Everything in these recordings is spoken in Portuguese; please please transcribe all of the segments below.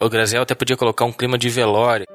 O Graziel até podia colocar um clima de velório.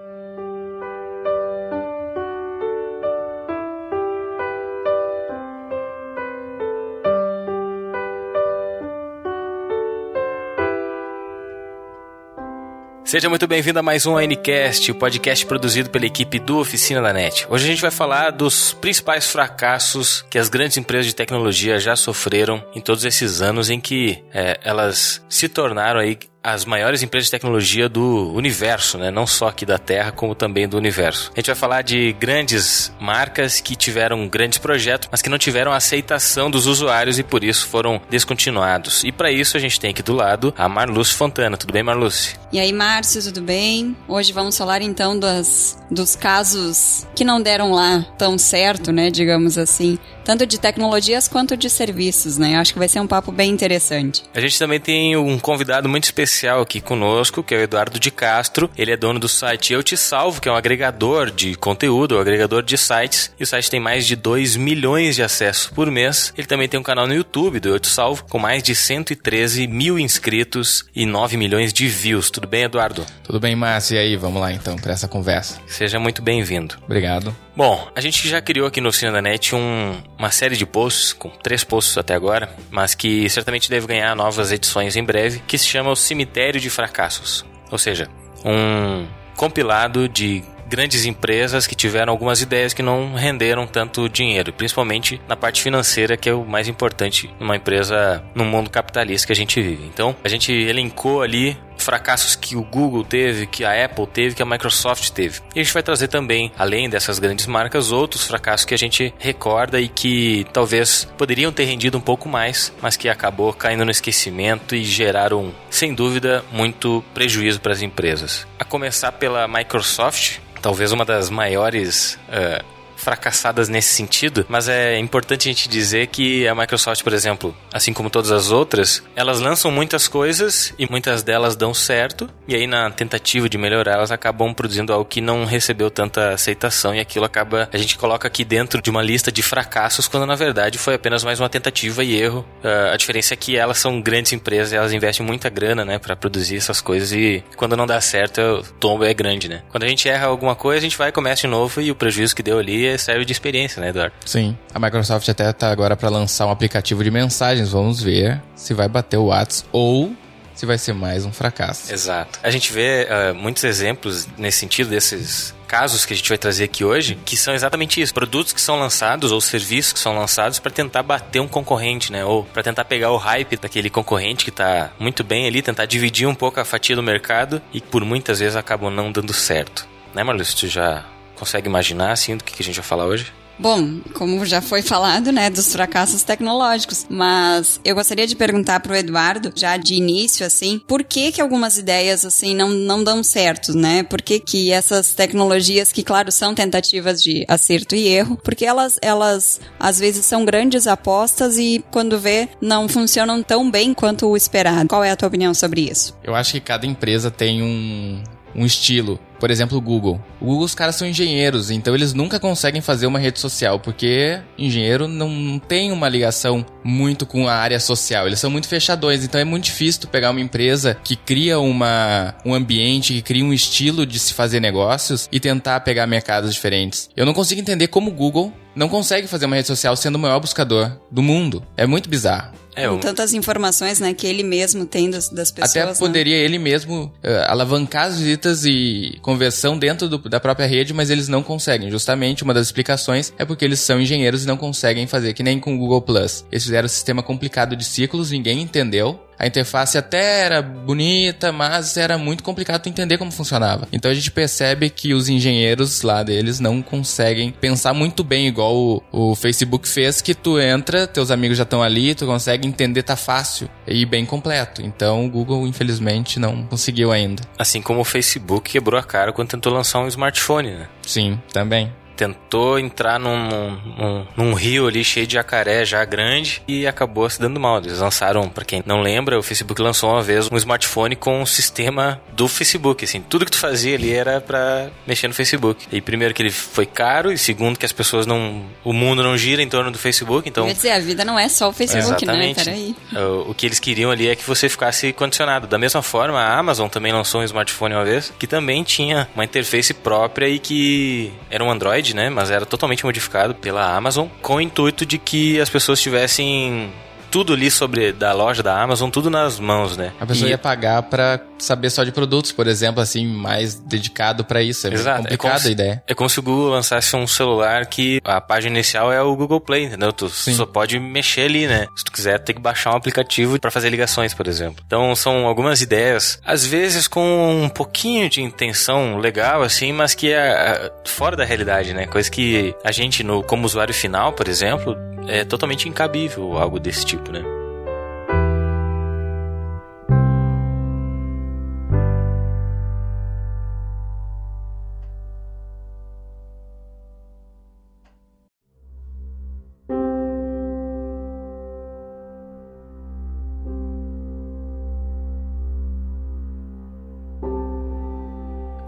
Seja muito bem-vindo a mais um Ncast, o podcast produzido pela equipe do Oficina da NET. Hoje a gente vai falar dos principais fracassos que as grandes empresas de tecnologia já sofreram em todos esses anos em que é, elas se tornaram aí as maiores empresas de tecnologia do universo, né? Não só aqui da Terra, como também do universo. A gente vai falar de grandes marcas que tiveram grandes projetos, mas que não tiveram aceitação dos usuários e por isso foram descontinuados. E para isso a gente tem aqui do lado a Marluce Fontana. Tudo bem, Marluce? E aí, Márcio, tudo bem? Hoje vamos falar então das, dos casos que não deram lá tão certo, né? Digamos assim tanto de tecnologias quanto de serviços, né? Acho que vai ser um papo bem interessante. A gente também tem um convidado muito especial aqui conosco, que é o Eduardo de Castro. Ele é dono do site Eu Te Salvo, que é um agregador de conteúdo, um agregador de sites. E o site tem mais de 2 milhões de acessos por mês. Ele também tem um canal no YouTube do Eu Te Salvo, com mais de 113 mil inscritos e 9 milhões de views. Tudo bem, Eduardo? Tudo bem, Márcio. E aí, vamos lá então para essa conversa. Seja muito bem-vindo. Obrigado. Bom, a gente já criou aqui no Oficina da Net um, uma série de posts, com três posts até agora, mas que certamente deve ganhar novas edições em breve, que se chama o Cemitério de Fracassos. Ou seja, um compilado de grandes empresas que tiveram algumas ideias que não renderam tanto dinheiro, principalmente na parte financeira, que é o mais importante numa empresa no mundo capitalista que a gente vive. Então, a gente elencou ali fracassos que o Google teve, que a Apple teve, que a Microsoft teve. E a gente vai trazer também, além dessas grandes marcas, outros fracassos que a gente recorda e que talvez poderiam ter rendido um pouco mais, mas que acabou caindo no esquecimento e geraram, sem dúvida, muito prejuízo para as empresas. A começar pela Microsoft, talvez uma das maiores uh, fracassadas nesse sentido, mas é importante a gente dizer que a Microsoft, por exemplo, assim como todas as outras, elas lançam muitas coisas e muitas delas dão certo, e aí na tentativa de melhorar, elas acabam produzindo algo que não recebeu tanta aceitação e aquilo acaba a gente coloca aqui dentro de uma lista de fracassos quando na verdade foi apenas mais uma tentativa e erro. Uh, a diferença é que elas são grandes empresas, elas investem muita grana, né, para produzir essas coisas e quando não dá certo, o tombo é grande, né? Quando a gente erra alguma coisa, a gente vai começa de novo e o prejuízo que deu ali serve de experiência, né, Eduardo? Sim. A Microsoft até tá agora para lançar um aplicativo de mensagens. Vamos ver se vai bater o WhatsApp ou se vai ser mais um fracasso. Exato. A gente vê uh, muitos exemplos nesse sentido desses casos que a gente vai trazer aqui hoje, que são exatamente isso, produtos que são lançados ou serviços que são lançados para tentar bater um concorrente, né? Ou para tentar pegar o hype daquele concorrente que tá muito bem ali, tentar dividir um pouco a fatia do mercado e por muitas vezes acabam não dando certo. Né, Marlúcio? Tu já consegue imaginar, assim, do que, a gente vai falar hoje? Bom, como já foi falado, né, dos fracassos tecnológicos, mas eu gostaria de perguntar para o Eduardo, já de início, assim, por que que algumas ideias, assim, não, não dão certo, né? Por que que essas tecnologias, que claro, são tentativas de acerto e erro, porque elas, elas às vezes são grandes apostas e quando vê, não funcionam tão bem quanto o esperado. Qual é a tua opinião sobre isso? Eu acho que cada empresa tem um, um estilo. Por exemplo, o Google. O Google, os caras são engenheiros, então eles nunca conseguem fazer uma rede social, porque engenheiro não tem uma ligação muito com a área social. Eles são muito fechadões, então é muito difícil tu pegar uma empresa que cria uma, um ambiente, que cria um estilo de se fazer negócios e tentar pegar mercados diferentes. Eu não consigo entender como o Google não consegue fazer uma rede social sendo o maior buscador do mundo. É muito bizarro. É, Com tantas informações, né, que ele mesmo tem das, das pessoas. Até né? poderia né? ele mesmo uh, alavancar as visitas e conversão dentro do, da própria rede, mas eles não conseguem. Justamente uma das explicações é porque eles são engenheiros e não conseguem fazer, que nem com o Google Plus. Eles fizeram um sistema complicado de ciclos, ninguém entendeu. A interface até era bonita, mas era muito complicado entender como funcionava. Então a gente percebe que os engenheiros lá deles não conseguem pensar muito bem igual o, o Facebook fez, que tu entra, teus amigos já estão ali, tu consegue entender, tá fácil e bem completo. Então o Google, infelizmente, não conseguiu ainda. Assim como o Facebook quebrou a cara quando tentou lançar um smartphone, né? Sim, também. Tentou entrar num, num, num, rio ali cheio de jacaré já grande e acabou se dando mal. Eles lançaram, para quem não lembra, o Facebook lançou uma vez um smartphone com o um sistema do Facebook, assim, tudo que tu fazia ali era para mexer no Facebook. E primeiro que ele foi caro e segundo que as pessoas não, o mundo não gira em torno do Facebook, então. Quer dizer, a vida não é só o Facebook, né? Exatamente. né? Peraí. O, o que eles queriam ali é que você ficasse condicionado. Da mesma forma, a Amazon também lançou um smartphone uma vez que também tinha uma interface própria e que era um Android, né? Mas era totalmente modificado pela Amazon com o intuito de que as pessoas tivessem tudo ali sobre da loja da Amazon, tudo nas mãos, né? A pessoa e... ia pagar para saber só de produtos, por exemplo, assim, mais dedicado para isso. É Exato. complicada é a ideia. É como se o Google lançasse um celular que a página inicial é o Google Play, entendeu? Tu Sim. só pode mexer ali, né? Se tu quiser, tem que baixar um aplicativo para fazer ligações, por exemplo. Então, são algumas ideias, às vezes com um pouquinho de intenção legal, assim, mas que é, é fora da realidade, né? Coisa que a gente, no, como usuário final, por exemplo, é totalmente incabível algo desse tipo, né?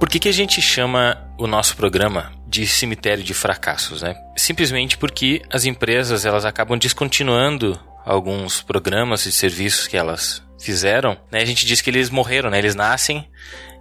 Por que, que a gente chama o nosso programa de cemitério de fracassos, né? Simplesmente porque as empresas elas acabam descontinuando alguns programas e serviços que elas fizeram, né? A gente diz que eles morreram, né? Eles nascem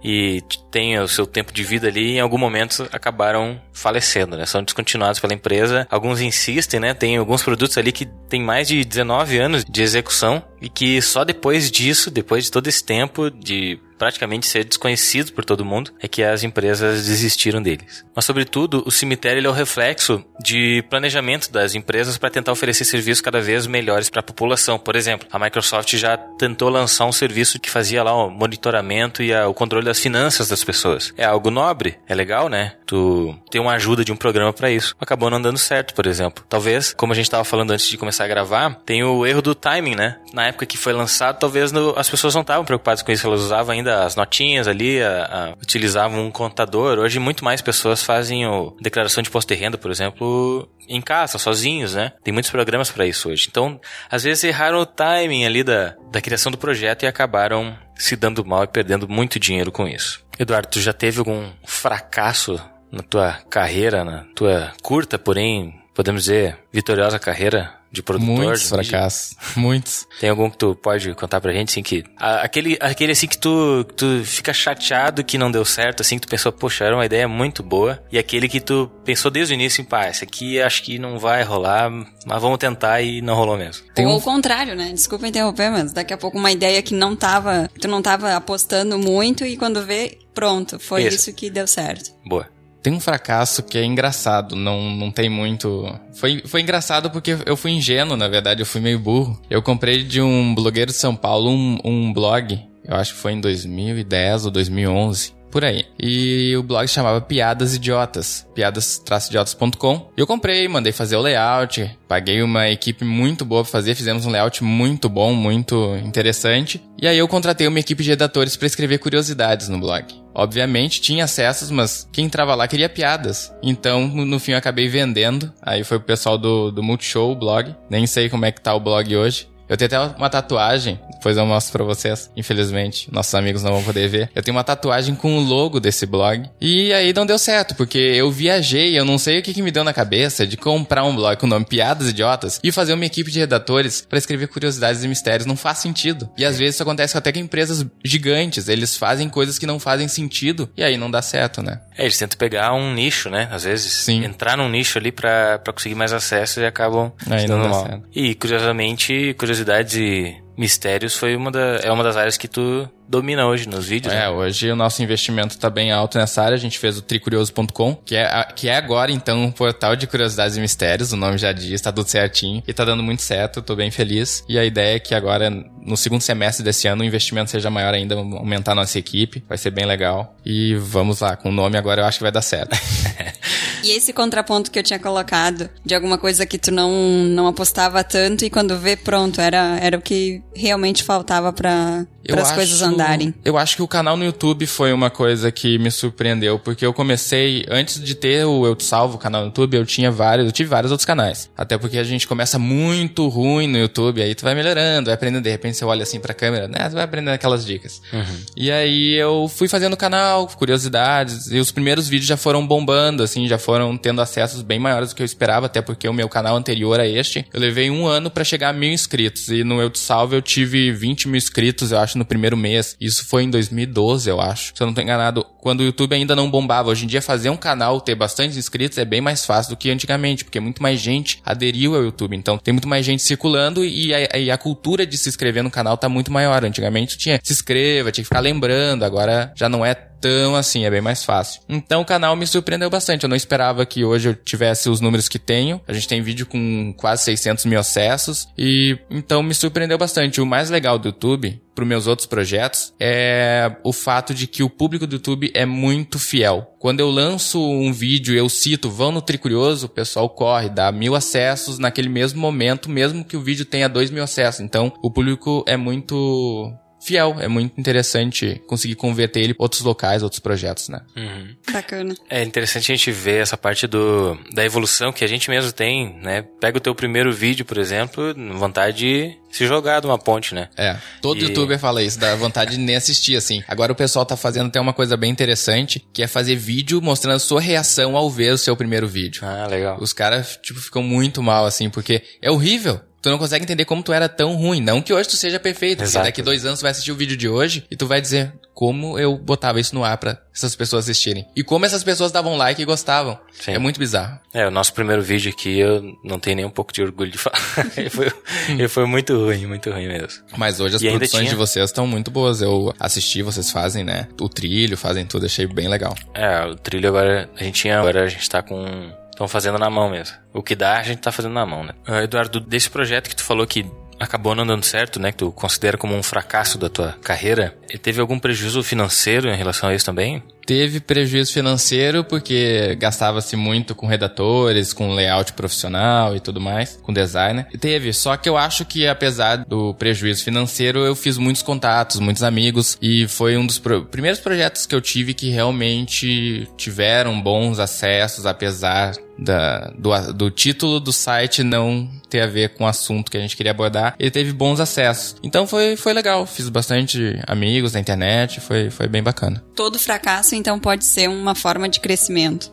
e têm o seu tempo de vida ali e em algum momento acabaram falecendo, né? São descontinuados pela empresa. Alguns insistem, né? Tem alguns produtos ali que tem mais de 19 anos de execução e que só depois disso, depois de todo esse tempo de praticamente ser desconhecido por todo mundo, é que as empresas desistiram deles. Mas, sobretudo, o cemitério é o reflexo de planejamento das empresas para tentar oferecer serviços cada vez melhores para a população. Por exemplo, a Microsoft já tentou lançar um serviço que fazia lá o monitoramento e a, o controle das finanças das pessoas. É algo nobre, é legal, né? Tu ter uma ajuda de um programa para isso. Acabou não dando certo, por exemplo. Talvez, como a gente estava falando antes de começar a gravar, tem o erro do timing, né? Na época que foi lançado, talvez no, as pessoas não estavam preocupadas com isso, elas usavam ainda ainda as notinhas ali, a, a, utilizavam um contador. Hoje muito mais pessoas fazem o declaração de imposto de renda, por exemplo, em casa, sozinhos, né? Tem muitos programas para isso hoje. Então, às vezes erraram o timing ali da, da criação do projeto e acabaram se dando mal e perdendo muito dinheiro com isso. Eduardo, tu já teve algum fracasso na tua carreira, na tua curta, porém, podemos dizer, vitoriosa carreira de produtor? Muitos fracassos. Muitos. Tem algum que tu pode contar pra gente, assim, que... aquele, aquele, assim, que tu, tu fica chateado que não deu certo, assim, que tu pensou, poxa, era uma ideia muito boa. E aquele que tu pensou desde o início, em pá, esse aqui acho que não vai rolar, mas vamos tentar e não rolou mesmo. Tem Ou um... o contrário, né? Desculpa interromper, mas daqui a pouco uma ideia que não tava... Tu não tava apostando muito e quando vê, pronto, foi isso, isso que deu certo. Boa. Tem um fracasso que é engraçado, não, não tem muito. Foi, foi engraçado porque eu fui ingênuo, na verdade, eu fui meio burro. Eu comprei de um blogueiro de São Paulo um, um blog, eu acho que foi em 2010 ou 2011 por aí. E o blog chamava Piadas Idiotas, piadas-idiotas.com. Eu comprei, mandei fazer o layout, paguei uma equipe muito boa pra fazer, fizemos um layout muito bom, muito interessante. E aí eu contratei uma equipe de redatores para escrever curiosidades no blog. Obviamente tinha acessos, mas quem entrava lá queria piadas. Então, no fim, eu acabei vendendo. Aí foi o pessoal do, do Multishow, o blog. Nem sei como é que tá o blog hoje. Eu tenho até uma tatuagem, depois eu mostro pra vocês. Infelizmente, nossos amigos não vão poder ver. Eu tenho uma tatuagem com o logo desse blog. E aí não deu certo, porque eu viajei, eu não sei o que, que me deu na cabeça de comprar um blog com o nome Piadas Idiotas e fazer uma equipe de redatores para escrever curiosidades e mistérios. Não faz sentido. E às vezes isso acontece até com empresas gigantes. Eles fazem coisas que não fazem sentido e aí não dá certo, né? É, eles tentam pegar um nicho, né? Às vezes. Sim. Entrar num nicho ali para conseguir mais acesso e acabam aí não dá mal. Certo. E curiosamente, curiosidades curiosidades e mistérios foi uma da, é uma das áreas que tu domina hoje nos vídeos. É, né? hoje o nosso investimento está bem alto nessa área. A gente fez o tricurioso.com, que é, que é agora então um portal de curiosidades e mistérios. O nome já diz, está tudo certinho e está dando muito certo. Estou bem feliz. E a ideia é que agora, no segundo semestre desse ano, o investimento seja maior ainda, aumentar a nossa equipe. Vai ser bem legal. E vamos lá, com o nome agora eu acho que vai dar certo. E esse contraponto que eu tinha colocado, de alguma coisa que tu não, não apostava tanto e quando vê, pronto, era, era o que realmente faltava para as coisas andarem. Eu acho que o canal no YouTube foi uma coisa que me surpreendeu, porque eu comecei, antes de ter o Eu Te Salvo, o canal no YouTube, eu tinha vários, eu tive vários outros canais. Até porque a gente começa muito ruim no YouTube, aí tu vai melhorando, vai aprendendo, de repente você olha assim pra câmera, né, tu vai aprendendo aquelas dicas. Uhum. E aí eu fui fazendo o canal, curiosidades, e os primeiros vídeos já foram bombando, assim, já foram tendo acessos bem maiores do que eu esperava, até porque o meu canal anterior a este, eu levei um ano para chegar a mil inscritos, e no Eu Te Salvo eu tive 20 mil inscritos, eu acho, no primeiro mês. Isso foi em 2012, eu acho. Se eu não tô enganado, quando o YouTube ainda não bombava. Hoje em dia, fazer um canal, ter bastante inscritos é bem mais fácil do que antigamente, porque muito mais gente aderiu ao YouTube. Então, tem muito mais gente circulando e a, e a cultura de se inscrever no canal tá muito maior. Antigamente, tinha se inscreva, tinha que ficar lembrando. Agora, já não é tão assim, é bem mais fácil. Então o canal me surpreendeu bastante. Eu não esperava que hoje eu tivesse os números que tenho. A gente tem vídeo com quase 600 mil acessos e então me surpreendeu bastante. O mais legal do YouTube para meus outros projetos é o fato de que o público do YouTube é muito fiel. Quando eu lanço um vídeo, eu cito, vão no Tricurioso, o pessoal corre, dá mil acessos naquele mesmo momento, mesmo que o vídeo tenha dois mil acessos. Então, o público é muito fiel. É muito interessante conseguir converter ele para outros locais, outros projetos, né? Uhum. Bacana. É interessante a gente ver essa parte do, da evolução que a gente mesmo tem, né? Pega o teu primeiro vídeo, por exemplo, vontade de se jogar de uma ponte, né? É. Todo e... youtuber fala isso, dá vontade de nem assistir, assim. Agora o pessoal tá fazendo até uma coisa bem interessante, que é fazer vídeo mostrando a sua reação ao ver o seu primeiro vídeo. Ah, legal. Os caras, tipo, ficam muito mal, assim, porque é horrível tu não consegue entender como tu era tão ruim. Não que hoje tu seja perfeito, Exato. porque daqui dois anos tu vai assistir o vídeo de hoje e tu vai dizer como eu botava isso no ar pra essas pessoas assistirem. E como essas pessoas davam like e gostavam. Sim. É muito bizarro. É, o nosso primeiro vídeo aqui eu não tenho nem um pouco de orgulho de falar. ele, foi, ele foi muito ruim, muito ruim mesmo. Mas hoje as e produções tinha... de vocês estão muito boas. Eu assisti, vocês fazem, né? O trilho, fazem tudo, achei bem legal. É, o trilho agora a gente tinha, agora a gente tá com Estão fazendo na mão mesmo. O que dá, a gente tá fazendo na mão, né? Uh, Eduardo, desse projeto que tu falou que acabou não dando certo, né? Que tu considera como um fracasso da tua carreira, teve algum prejuízo financeiro em relação a isso também? Teve prejuízo financeiro porque gastava-se muito com redatores, com layout profissional e tudo mais, com designer. Teve, só que eu acho que apesar do prejuízo financeiro, eu fiz muitos contatos, muitos amigos e foi um dos pro primeiros projetos que eu tive que realmente tiveram bons acessos, apesar da, do, do título do site não ter a ver com o assunto que a gente queria abordar, ele teve bons acessos. Então foi, foi legal, fiz bastante amigos na internet, foi, foi bem bacana. Todo fracasso, então, pode ser uma forma de crescimento.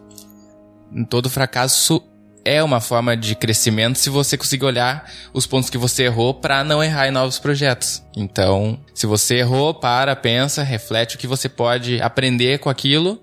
Todo fracasso é uma forma de crescimento se você conseguir olhar os pontos que você errou para não errar em novos projetos. Então, se você errou, para, pensa, reflete o que você pode aprender com aquilo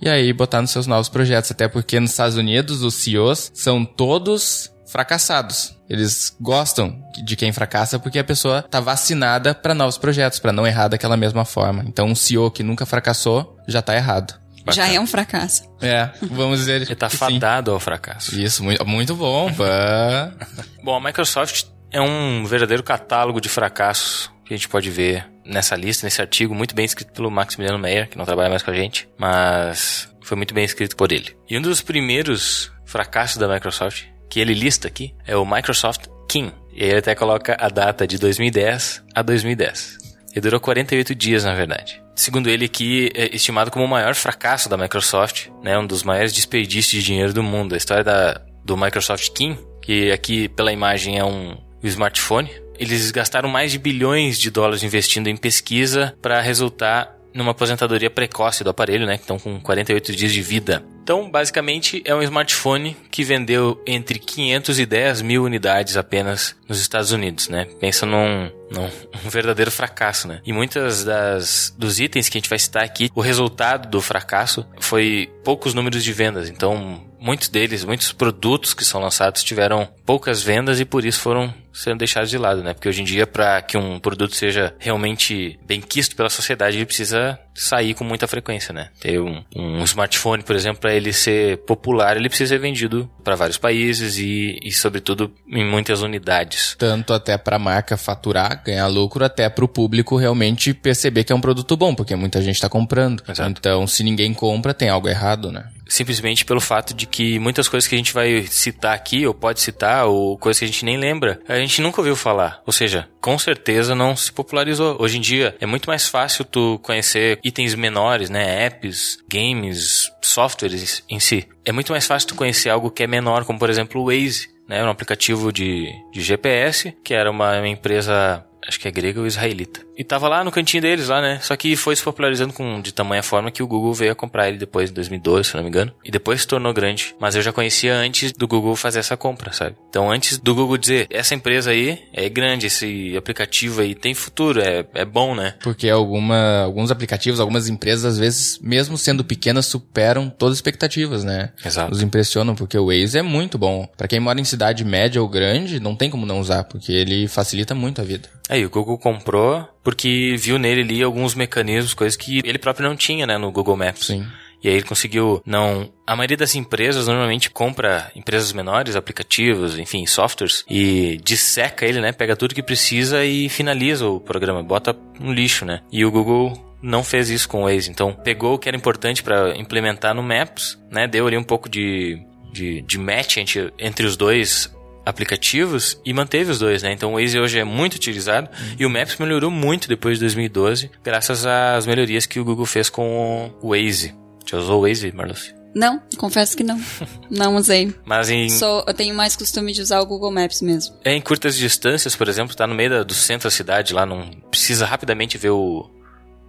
e aí botar nos seus novos projetos. Até porque nos Estados Unidos os CEOs são todos fracassados. Eles gostam de quem fracassa porque a pessoa tá vacinada para novos projetos, para não errar daquela mesma forma. Então um CEO que nunca fracassou já tá errado. Bacana. Já é um fracasso. É, vamos dizer. Ele tá fadado sim. ao fracasso. Isso, muito, muito bom. bom, a Microsoft é um verdadeiro catálogo de fracassos que a gente pode ver nessa lista, nesse artigo, muito bem escrito pelo Maximiliano Meyer, que não trabalha mais com a gente, mas foi muito bem escrito por ele. E um dos primeiros fracassos da Microsoft, que ele lista aqui, é o Microsoft King. E aí ele até coloca a data de 2010 a 2010. E durou 48 dias, na verdade. Segundo ele, aqui é estimado como o maior fracasso da Microsoft, né, um dos maiores desperdícios de dinheiro do mundo. A história da, do Microsoft King, que aqui pela imagem é um, smartphone, eles gastaram mais de bilhões de dólares investindo em pesquisa para resultar numa aposentadoria precoce do aparelho, né? Que estão com 48 dias de vida. Então, basicamente, é um smartphone que vendeu entre 500 e 10 mil unidades apenas nos Estados Unidos, né? Pensa num, num um verdadeiro fracasso, né? E muitas das dos itens que a gente vai citar aqui, o resultado do fracasso foi poucos números de vendas. Então, muitos deles, muitos produtos que são lançados tiveram poucas vendas e por isso foram sendo deixados de lado, né? Porque hoje em dia, para que um produto seja realmente bem quisto pela sociedade, ele precisa sair com muita frequência, né? Ter um, um smartphone, por exemplo, para ele ser popular, ele precisa ser vendido para vários países e, e, sobretudo, em muitas unidades. Tanto até para a marca faturar, ganhar lucro, até para o público realmente perceber que é um produto bom, porque muita gente está comprando. Exato. Então, se ninguém compra, tem algo errado, né? Simplesmente pelo fato de que muitas coisas que a gente vai citar aqui, ou pode citar, ou coisas que a gente nem lembra, a gente nunca ouviu falar. Ou seja, com certeza não se popularizou. Hoje em dia é muito mais fácil tu conhecer itens menores, né? Apps, games, softwares em si. É muito mais fácil tu conhecer algo que é menor, como por exemplo o Waze. Né, um aplicativo de, de GPS, que era uma empresa acho que é grega ou israelita. E tava lá no cantinho deles, lá, né? Só que foi se popularizando com, de tamanha forma que o Google veio a comprar ele depois, em 2012, se não me engano. E depois se tornou grande. Mas eu já conhecia antes do Google fazer essa compra, sabe? Então, antes do Google dizer, essa empresa aí é grande, esse aplicativo aí tem futuro, é, é bom, né? Porque alguma, alguns aplicativos, algumas empresas, às vezes, mesmo sendo pequenas, superam todas as expectativas, né? Exato. Nos impressionam, porque o Waze é muito bom. para quem mora em cidade média ou grande, não tem como não usar, porque ele facilita muito a vida. Aí, é, o Google comprou porque viu nele ali alguns mecanismos, coisas que ele próprio não tinha, né, no Google Maps. Sim. E aí ele conseguiu não. A maioria das empresas normalmente compra empresas menores, aplicativos, enfim, softwares, e disseca ele, né? Pega tudo que precisa e finaliza o programa, bota no lixo, né? E o Google não fez isso com o Waze. Então pegou o que era importante para implementar no Maps, né? Deu ali um pouco de, de, de match entre, entre os dois aplicativos e manteve os dois, né? Então o Waze hoje é muito utilizado uhum. e o Maps melhorou muito depois de 2012, graças às melhorias que o Google fez com o Waze. Já usou o Waze, Marluce? Não, confesso que não. Não usei. Mas em. Sou, eu tenho mais costume de usar o Google Maps mesmo. É, em curtas distâncias, por exemplo, tá no meio da, do centro da cidade, lá não precisa rapidamente ver o,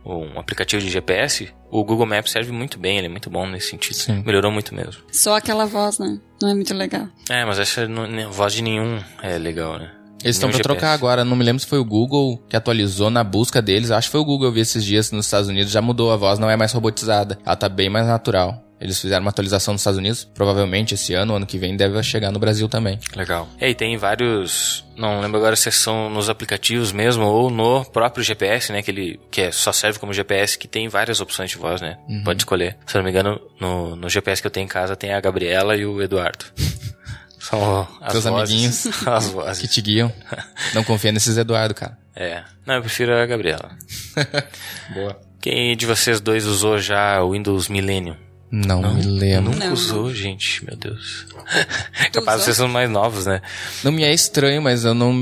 um aplicativo de GPS, o Google Maps serve muito bem, ele é muito bom nesse sentido. Sim. Melhorou muito mesmo. Só aquela voz, né? Não é muito legal. É, mas essa não, voz de nenhum é legal, né? Eles estão pra GPS. trocar agora, não me lembro se foi o Google que atualizou na busca deles. Acho que foi o Google, eu vi esses dias nos Estados Unidos, já mudou a voz, não é mais robotizada. Ela tá bem mais natural. Eles fizeram uma atualização nos Estados Unidos, provavelmente esse ano, ano que vem, deve chegar no Brasil também. Legal. E aí tem vários, não lembro agora se são nos aplicativos mesmo ou no próprio GPS, né, que ele que é, só serve como GPS, que tem várias opções de voz, né? Uhum. Pode escolher. Se não me engano, no, no GPS que eu tenho em casa tem a Gabriela e o Eduardo. São as Teus vozes, amiguinhos as vozes. que te guiam. Não confia nesses Eduardo, cara. É. Não, eu prefiro a Gabriela. Boa. Quem de vocês dois usou já o Windows Millennium? Não, não me lembro. Nunca não, usou, gente, meu Deus. Capaz vocês são mais novos, né? Não me é estranho, mas eu não.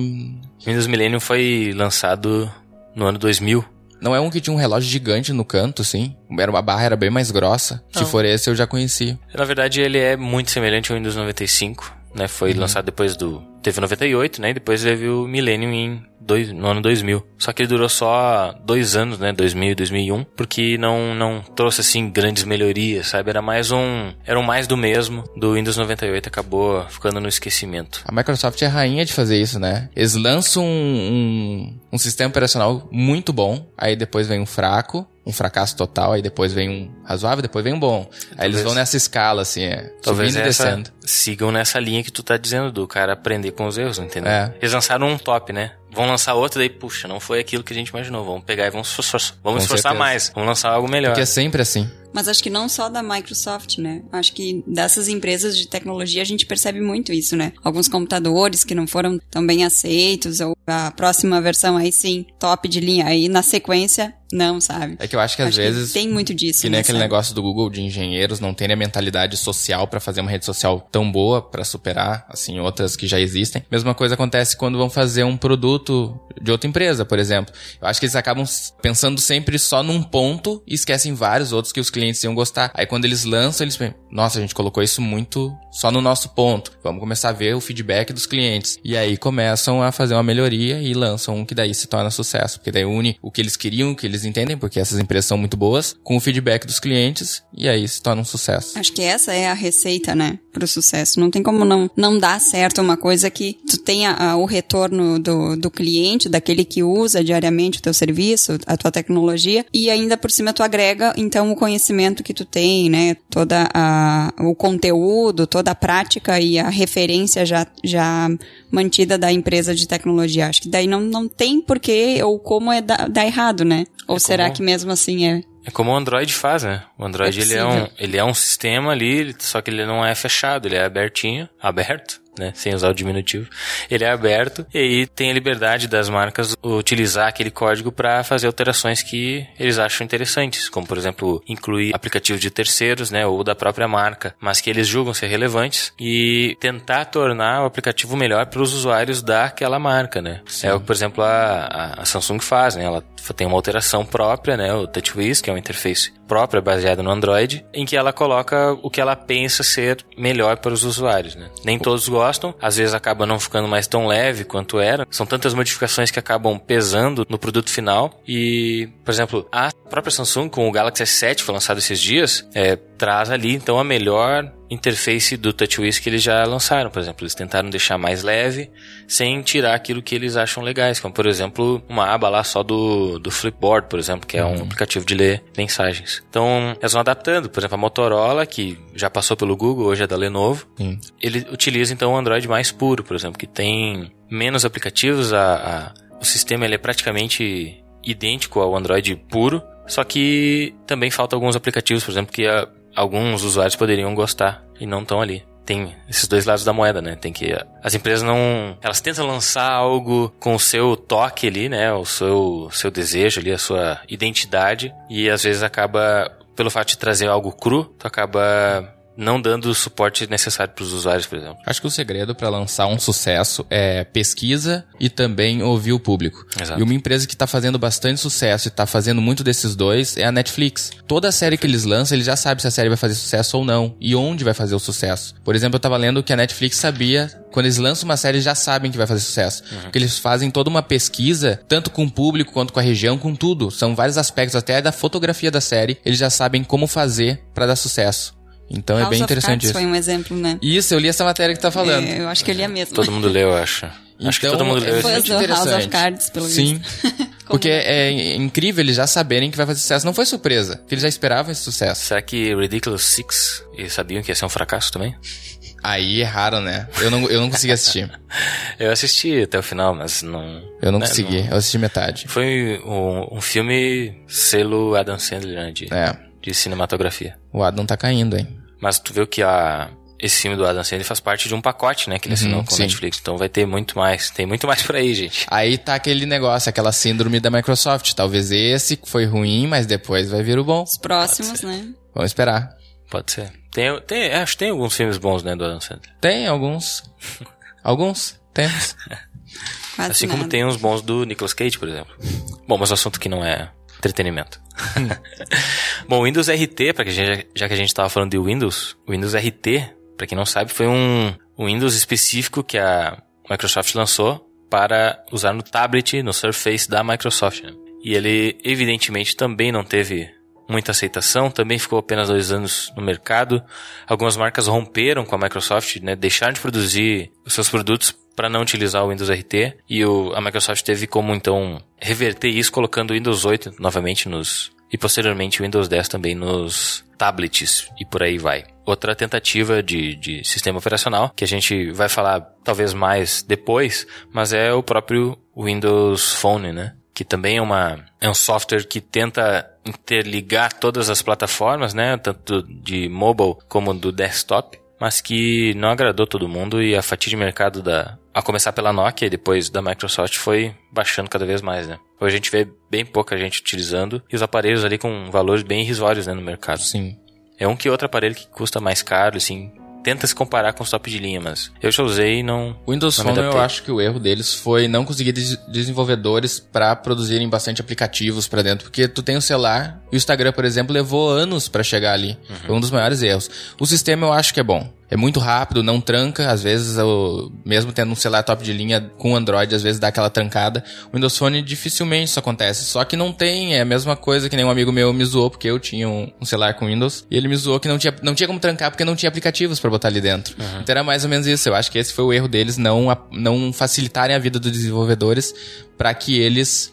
Windows Millennium foi lançado no ano 2000. Não é um que tinha um relógio gigante no canto, assim? Era uma barra era bem mais grossa. Não. Se for esse, eu já conheci. Na verdade, ele é muito semelhante ao Windows 95, né? Foi uhum. lançado depois do teve 98, né? E depois teve o Millennium em dois, no ano 2000. Só que ele durou só dois anos, né? 2000 e 2001, porque não, não trouxe, assim, grandes melhorias, sabe? Era mais um... Era um mais do mesmo do Windows 98, acabou ficando no esquecimento. A Microsoft é rainha de fazer isso, né? Eles lançam um, um, um sistema operacional muito bom, aí depois vem um fraco, um fracasso total, aí depois vem um razoável, depois vem um bom. Talvez, aí eles vão nessa escala, assim, é, talvez subindo e descendo. Sigam nessa linha que tu tá dizendo, do cara aprender com os erros, entendeu? É. Eles lançaram um top, né? Vão lançar outro, daí, puxa, não foi aquilo que a gente imaginou. Vamos pegar e vamos esforçar, vamos esforçar mais. Vamos lançar algo melhor. Porque é sempre assim. Mas acho que não só da Microsoft, né? Acho que dessas empresas de tecnologia a gente percebe muito isso, né? Alguns computadores que não foram tão bem aceitos, ou a próxima versão aí sim, top de linha. Aí na sequência, não, sabe? É que eu acho que às acho vezes. Que tem muito disso. Que nem aquele negócio do Google de engenheiros não terem a mentalidade social para fazer uma rede social tão boa para superar, assim, outras que já existem. Mesma coisa acontece quando vão fazer um produto de outra empresa, por exemplo. Eu acho que eles acabam pensando sempre só num ponto e esquecem vários outros que os clientes clientes iam gostar. Aí quando eles lançam, eles pensam, nossa, a gente colocou isso muito só no nosso ponto. Vamos começar a ver o feedback dos clientes. E aí começam a fazer uma melhoria e lançam um que daí se torna sucesso. Porque daí une o que eles queriam, o que eles entendem, porque essas empresas são muito boas, com o feedback dos clientes e aí se torna um sucesso. Acho que essa é a receita, né, pro sucesso. Não tem como não, não dar certo uma coisa que tu tenha a, o retorno do, do cliente, daquele que usa diariamente o teu serviço, a tua tecnologia, e ainda por cima tu agrega, então, o conhecimento conhecimento que tu tem, né? Toda a, o conteúdo, toda a prática e a referência já, já mantida da empresa de tecnologia. Acho que daí não, não tem porquê ou como é dar, dar errado, né? Ou é será que mesmo assim é É como o Android faz, né? O Android É ele, é um, ele é um sistema ali, só que ele não é fechado, ele é abertinho, aberto, né? Sem usar o diminutivo. Ele é aberto e aí tem a liberdade das marcas utilizar aquele código para fazer alterações que eles acham interessantes, como por exemplo, incluir aplicativos de terceiros, né, ou da própria marca, mas que eles julgam ser relevantes e tentar tornar o aplicativo melhor para os usuários daquela marca, né? É o que, por exemplo, a, a- Samsung faz, né? Ela tem uma alteração própria, né, o TouchWiz, que é uma interface própria baseada no Android, em que ela coloca o que ela pensa ser melhor para os usuários, né? Nem todos gostam, às vezes acaba não ficando mais tão leve quanto era. São tantas modificações que acabam pesando no produto final e, por exemplo, a própria Samsung com o Galaxy S7 foi lançado esses dias, é, traz ali então a melhor interface do TouchWiz que eles já lançaram, por exemplo, eles tentaram deixar mais leve, sem tirar aquilo que eles acham legais, como por exemplo, uma aba lá só do, do Flipboard, por exemplo, que é um aplicativo de ler mensagens. Então, elas vão adaptando, por exemplo, a Motorola, que já passou pelo Google, hoje é da Lenovo, Sim. ele utiliza então o Android mais puro, por exemplo, que tem menos aplicativos, a, a- o sistema ele é praticamente idêntico ao Android puro, só que também falta alguns aplicativos, por exemplo, que a- alguns usuários poderiam gostar e não estão ali. Tem esses dois lados da moeda, né? Tem que as empresas não, elas tentam lançar algo com o seu toque ali, né? O seu seu desejo ali, a sua identidade e às vezes acaba pelo fato de trazer algo cru, tu acaba não dando o suporte necessário para os usuários, por exemplo. Acho que o segredo para lançar um sucesso é pesquisa e também ouvir o público. Exato. E uma empresa que tá fazendo bastante sucesso e tá fazendo muito desses dois é a Netflix. Toda série que eles lançam, eles já sabem se a série vai fazer sucesso ou não e onde vai fazer o sucesso. Por exemplo, eu tava lendo que a Netflix sabia, quando eles lançam uma série, eles já sabem que vai fazer sucesso. Porque eles fazem toda uma pesquisa, tanto com o público quanto com a região, com tudo. São vários aspectos, até da fotografia da série, eles já sabem como fazer para dar sucesso. Então é House bem of interessante isso. foi um exemplo, né? Isso, eu li essa matéria que tá falando. É, eu acho que eu li a mesma. Todo mundo leu, eu acho. acho que Então, todo mundo leu. é esse- Fãs muito do House of. Cards, pelo Sim. visto. Porque é incrível eles já saberem que vai fazer sucesso. Não foi surpresa, porque eles já esperavam esse sucesso. Será que Ridiculous Six eles sabiam que ia ser um fracasso também? Aí erraram, né? Eu não, eu não consegui assistir. Eu assisti até o final, mas não. Eu não né, consegui, eu assisti metade. Foi um, um filme selo Adam Sandler, né, de, É, de cinematografia. O Adam tá caindo, hein? Mas tu viu que a, esse filme do Adam Sandler faz parte de um pacote, né, que ele Uhum, assinou com o sim. Netflix. Então vai ter muito mais. Tem muito mais por aí, gente. Aí tá aquele negócio, aquela síndrome da Microsoft. Talvez esse foi ruim, mas depois vai vir o bom. Os próximos, né? Vamos esperar. Pode ser. Tem, tem, acho que tem alguns filmes bons, né, do Adam Sandler. Tem alguns. alguns. Temos. Quase Assim nada. como tem uns bons do Nicolas Cage, por exemplo. Bom, mas o assunto que não é entretenimento. Bom, o Windows RT, para que gente, já que a gente estava falando de Windows, o Windows RT, para quem não sabe, foi um, um Windows específico que a Microsoft lançou para usar no tablet, no Surface da Microsoft. né? E ele, evidentemente, também não teve muita aceitação, também ficou apenas dois anos no mercado. Algumas marcas romperam com a Microsoft, né, deixaram de produzir os seus produtos para não utilizar o Windows RT e o, a Microsoft teve como então reverter isso colocando o Windows 8 novamente nos e posteriormente o Windows 10 também nos tablets e por aí vai. Outra tentativa de, de sistema operacional que a gente vai falar talvez mais depois, mas é o próprio Windows Phone, né? que também é, uma, é um software que tenta interligar todas as plataformas, né, tanto de mobile como do desktop, mas que não agradou todo mundo e a fatia de mercado da a começar pela Nokia e depois da Microsoft foi baixando cada vez mais, né? Hoje a gente vê bem pouca gente utilizando e os aparelhos ali com valores bem irrisórios, né, no mercado. Sim. É um que outro aparelho que custa mais caro, assim, tenta se comparar com os top de linha, mas eu já usei e não O Windows Não Phone eu acho que o erro deles foi não conseguir des- desenvolvedores para produzirem bastante aplicativos pra dentro, porque tu tem o celular e o Instagram, por exemplo, levou anos pra chegar ali. Foi um dos maiores erros. O sistema eu acho que é bom. É muito rápido, não tranca, às vezes eu, mesmo tendo um celular top de linha com Android, às vezes dá aquela trancada. O Windows Phone dificilmente isso acontece, só que não tem, é a mesma coisa que nem um amigo meu me zoou porque eu tinha um, um celular com Windows e ele me zoou que não tinha, não tinha como trancar porque não tinha aplicativos pra botar ali dentro. Então era mais ou menos isso. Eu acho que esse foi o erro deles, não, não facilitarem a vida dos desenvolvedores para que eles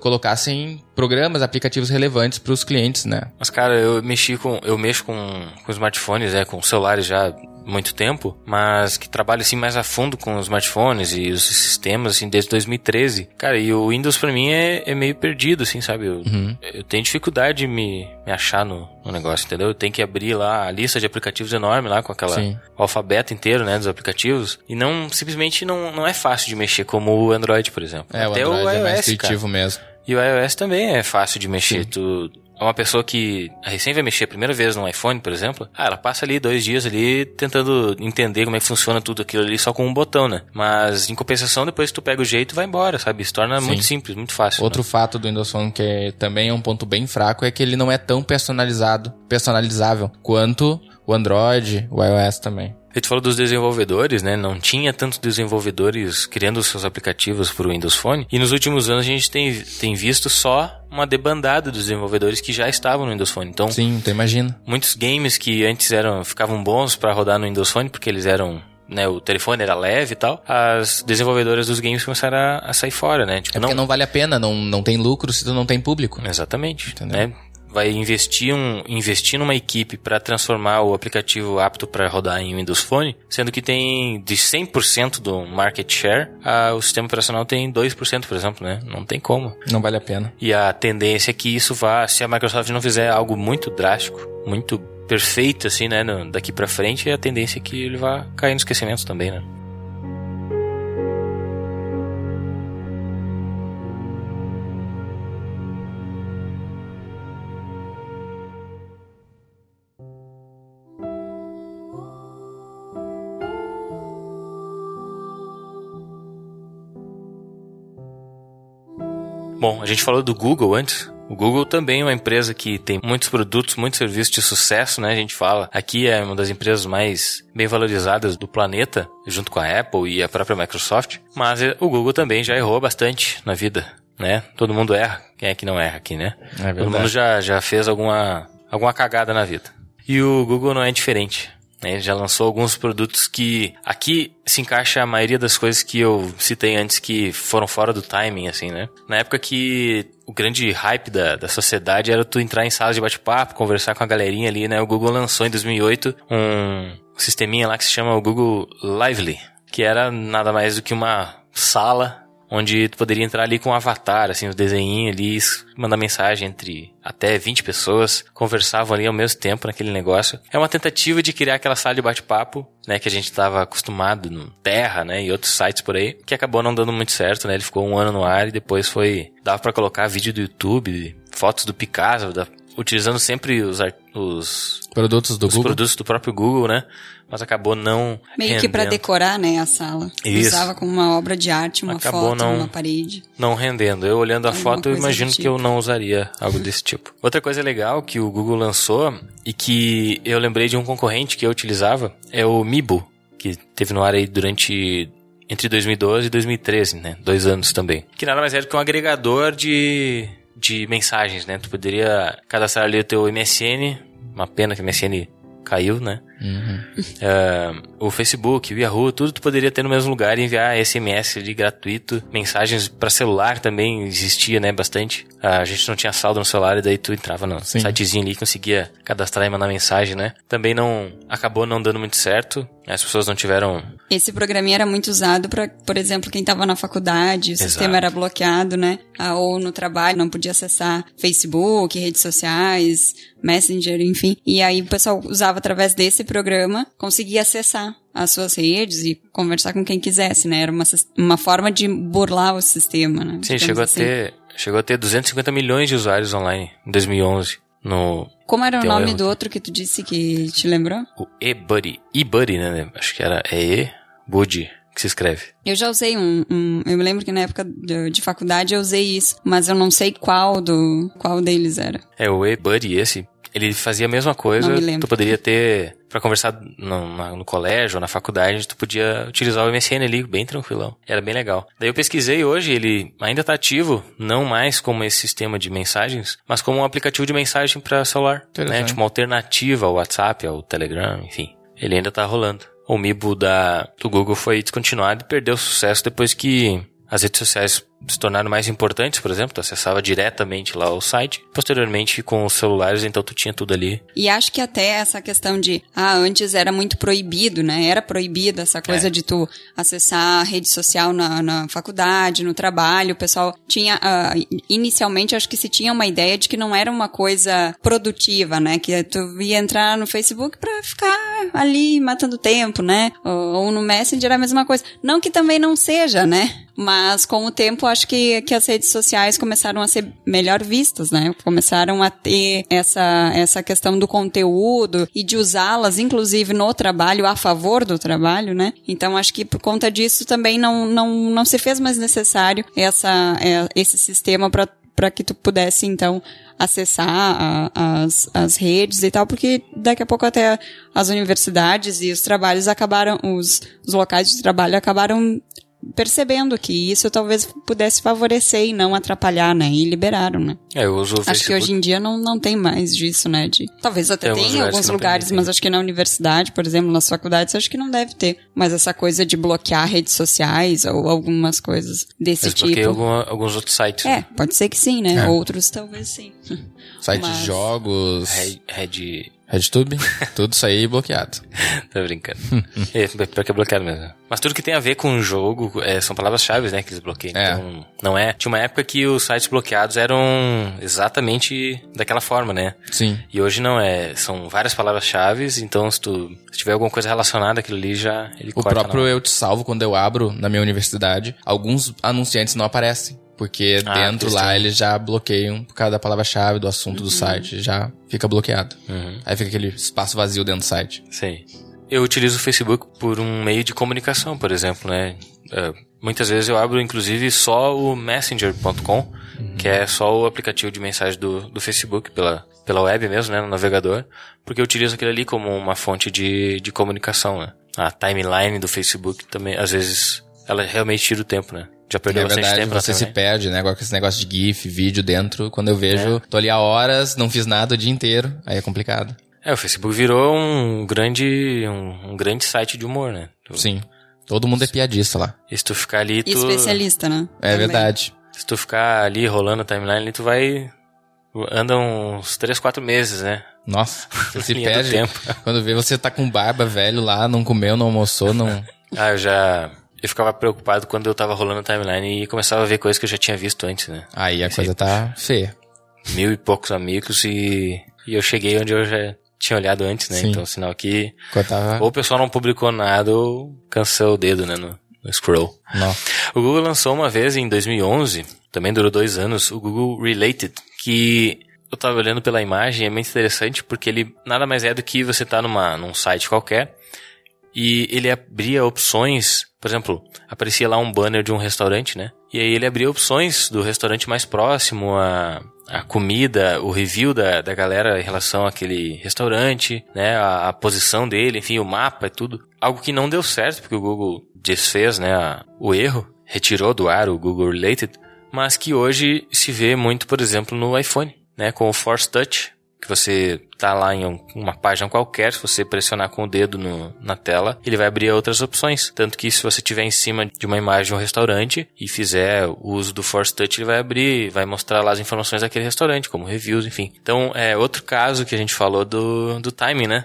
colocassem programas, aplicativos relevantes para os clientes, né? Mas, cara, eu mexi com. Eu mexo com, com smartphones, né? Com celulares já muito tempo, mas que trabalha assim mais a fundo com os smartphones e os sistemas assim desde 2013. Cara, e o Windows para mim é, é, meio perdido, assim, sabe? Eu, uhum. eu tenho dificuldade de me, me achar no, no, negócio, entendeu? Eu tenho que abrir lá a lista de aplicativos enorme lá com aquela alfabeto inteiro, né, dos aplicativos e não simplesmente não, não é fácil de mexer como o Android, por exemplo. É, Até o Android o iOS, é mais intuitivo cara. mesmo. E o iOS também é fácil de mexer. Sim. Tu, uma pessoa que recém vai mexer a primeira vez no iPhone, por exemplo, ah, ela passa ali dois dias ali tentando entender como é que funciona tudo aquilo ali só com um botão, né? Mas em compensação, depois tu pega o jeito e vai embora, sabe? Se torna Sim. muito simples, muito fácil. Outro né? fato do Windows Phone que é, também é um ponto bem fraco é que ele não é tão personalizado, personalizável quanto o Android, o iOS também. A gente falou dos desenvolvedores, né? Não tinha tantos desenvolvedores criando seus aplicativos para o Windows Phone. E nos últimos anos a gente tem, tem visto só uma debandada dos desenvolvedores que já estavam no Windows Phone. Então, Sim, tu imagina. Muitos games que antes eram ficavam bons para rodar no Windows Phone porque eles eram né, o telefone era leve e tal, as desenvolvedoras dos games começaram a, a sair fora, né? Tipo, é porque não... não vale a pena, não, não tem lucro se tu não tem público. Exatamente. Entendeu? Né? Vai investir, um, investir numa equipe para transformar o aplicativo apto para rodar em Windows Phone, sendo que tem de 100% do market share, a, o sistema operacional tem 2%, por exemplo, né? Não tem como. Não vale a pena. E a tendência é que isso vá, se a Microsoft não fizer algo muito drástico, muito perfeito assim, né, daqui para frente, a tendência é que ele vá cair no esquecimento também, né? Bom, a gente falou do Google antes. O Google também é uma empresa que tem muitos produtos, muitos serviços de sucesso, né? A gente fala. Aqui é uma das empresas mais bem valorizadas do planeta, junto com a Apple e a própria Microsoft. Mas eh, o Google também já errou bastante na vida, né? Todo mundo erra. Quem é que não erra aqui, né? É Todo mundo já, já fez alguma, alguma cagada na vida. E o Google não é diferente. Né? Já lançou alguns produtos que aqui se encaixa a maioria das coisas que eu citei antes que foram fora do timing, assim, né? Na época que o grande hype da, da sociedade era tu entrar em salas de bate-papo, conversar com a galerinha ali, né? O Google lançou em 2008 um sisteminha lá que se chama o Google Lively, que era nada mais do que uma sala onde tu poderia entrar ali com um avatar, assim, o um desenho ali, mandar mensagem entre até 20 pessoas, conversavam ali ao mesmo tempo naquele negócio. É uma tentativa de criar aquela sala de bate-papo, né, que a gente estava acostumado no Terra, né, e outros sites por aí, que acabou não dando muito certo, né, ele ficou um ano no ar e depois foi, dava para colocar vídeo do YouTube, fotos do Picasso, da, utilizando sempre os, os produtos do os Google. produtos do próprio Google, né? Mas acabou não meio rendendo. que para decorar, né, a sala. Isso. Usava como uma obra de arte, uma acabou foto, não, uma parede. Não rendendo. Eu olhando a foto, eu imagino tipo. que eu tipo. não usaria algo desse tipo. Outra coisa legal que o Google lançou e que eu lembrei de um concorrente que eu utilizava é o Mibo, que teve no ar aí durante entre 2012 e 2013, né? Dois anos também. Que nada mais é do que um agregador de de mensagens, né? Tu poderia cadastrar ali o teu MSN, uma pena que o MSN caiu, né? Uhum. Uh, o Facebook, o Yahoo, tudo tu poderia ter no mesmo lugar e enviar SMS ali gratuito. Mensagens para celular também existia, né? Bastante. Uh, a gente não tinha saldo no celular e daí tu entrava no Sim. sitezinho ali e conseguia cadastrar e mandar mensagem, né? Também não acabou não dando muito certo. As pessoas não tiveram. Esse programinha era muito usado para, por exemplo, quem estava na faculdade, o Exato. sistema era bloqueado, né? Ah, ou no trabalho não podia acessar Facebook, redes sociais, Messenger, enfim. E aí o pessoal usava através desse programa conseguia acessar as suas redes e conversar com quem quisesse, né? Era uma, uma forma de burlar o sistema, né? Sim, chegou assim. a ter chegou a ter 250 milhões de usuários online em 2011 no Como era o nome do outro que tu disse que te lembrou? O eBuddy. eBuddy, né? Acho que era e-buddy que se escreve. Eu já usei um, um, eu me lembro que na época de, de, faculdade eu usei isso, mas eu não sei qual do qual deles era. É o eBuddy esse ele fazia a mesma coisa. Tu poderia ter, para conversar no, no, colégio ou na faculdade, tu podia utilizar o MSN ali, bem tranquilão. Era bem legal. Daí eu pesquisei hoje, ele ainda tá ativo, não mais como esse sistema de mensagens, mas como um aplicativo de mensagem para celular. Né? Tipo uma alternativa ao WhatsApp, ao Telegram, enfim. Ele ainda tá rolando. O Mibo da, do Google foi descontinuado e perdeu sucesso depois que as redes sociais se tornaram mais importantes, por exemplo, tu acessava diretamente lá o site. Posteriormente, com os celulares, então tu tinha tudo ali. E acho que até essa questão de, ah, antes era muito proibido, né? Era proibida essa coisa É. de tu acessar a rede social na, na faculdade, no trabalho. O pessoal tinha, ah, inicialmente, acho que se tinha uma ideia de que não era uma coisa produtiva, né? Que tu ia entrar no Facebook pra ficar ali matando tempo, né? Ou, ou no Messenger é a mesma coisa. Não que também não seja, né? Mas com o tempo, acho que, que as redes sociais começaram a ser melhor vistas, né? Começaram a ter essa, essa questão do conteúdo e de usá-las, inclusive, no trabalho, a favor do trabalho, né? Então, acho que por conta disso também não, não, não se fez mais necessário essa, é, esse sistema para para que tu pudesse, então, acessar a- as, as redes e tal, porque daqui a pouco até as universidades e os trabalhos acabaram, os, os locais de trabalho acabaram percebendo que isso talvez pudesse favorecer e não atrapalhar, né? E liberaram, né? É, eu uso o Acho que Facebook. hoje em dia não, não tem mais disso, né? De, talvez até Tem tenha em alguns lugares, tem, mas acho que na universidade, por exemplo, nas faculdades, acho que não deve ter. Mas essa coisa de bloquear redes sociais ou algumas coisas desse Mas bloqueei tipo. alguma- alguns outros sites. É, pode ser que sim, né? É. Outros talvez sim. Site Mas- de jogos, Red, Red... RedTube, tudo isso aí bloqueado. Tô brincando. é, pior que é bloqueado mesmo. Mas tudo que tem a ver com o jogo é, são palavras-chave, né, que eles bloqueiam. É. Então, não é... Tinha uma época que os sites bloqueados eram exatamente daquela forma, né? Sim. E hoje não, é... São várias palavras-chave, então se tu se tiver alguma coisa relacionada àquilo ali, já ele O próprio hora. Eu Te Salvo, quando eu abro na minha universidade, alguns anunciantes não aparecem. Porque Ah, dentro lá eles já bloqueiam por causa da palavra-chave, do assunto do site, já fica bloqueado. Uhum. Aí fica aquele espaço vazio dentro do site. Sim. Eu utilizo o Facebook por um meio de comunicação, por exemplo, né? É, muitas vezes eu abro, inclusive, só o Messenger.com, que é só o aplicativo de mensagem do, do Facebook pela, pela web mesmo, né? No navegador, porque eu utilizo aquilo ali como uma fonte de, de comunicação, né? A timeline do Facebook também, às vezes, ela realmente tira o tempo, né? Já perdeu é bastante verdade, tempo você se timeline. perde, né? Agora com esse negócio de GIF, vídeo dentro. Quando eu vejo, É. tô ali há horas, não fiz nada o dia inteiro. Aí é complicado. É, o Facebook virou um grande, um, um grande site de humor, né? Tu- Sim. Todo mundo é piadista lá. E se tu ficar ali, E tu... especialista, né? É Também. verdade. Se tu ficar ali rolando a timeline, ali, tu vai. Anda uns 3, 4 meses, né? Nossa, você se perde. tempo. Quando vê você tá com barba velho lá, não comeu, não almoçou, não. Ah, eu já. Eu ficava preocupado quando eu tava rolando a timeline e começava a ver coisas que eu já tinha visto antes, né? Aí a coisa tá feia. Mil e poucos amigos e. E eu cheguei onde eu já tinha olhado antes, né? Sim. Então, sinal que. Ou o pessoal não publicou nada ou cansou o dedo, né? No, no scroll. Não. O Google lançou uma vez em 2011, também durou dois anos, o Google Related, que eu tava olhando pela imagem, é muito interessante porque ele nada mais é do que você tá numa, num site qualquer e ele abria opções, por exemplo, aparecia lá um banner de um restaurante, né? E aí ele abria opções do restaurante mais próximo, a, a comida, o review da, da galera em relação àquele restaurante, né? A, a posição dele, enfim, o mapa e tudo. Algo que não deu certo, porque o Google desfez, né, a- o erro, retirou do ar o Google Related, mas que hoje se vê muito, por exemplo, no iPhone, né? Com o Force Touch, que você tá lá em um- uma página qualquer, se você pressionar com o dedo no- na tela, ele vai abrir outras opções. Tanto que se você estiver em cima de uma imagem de um restaurante e fizer o uso do Force Touch, ele vai abrir, vai mostrar lá as informações daquele restaurante, como reviews, enfim. Então, é outro caso que a gente falou do, do timing, né?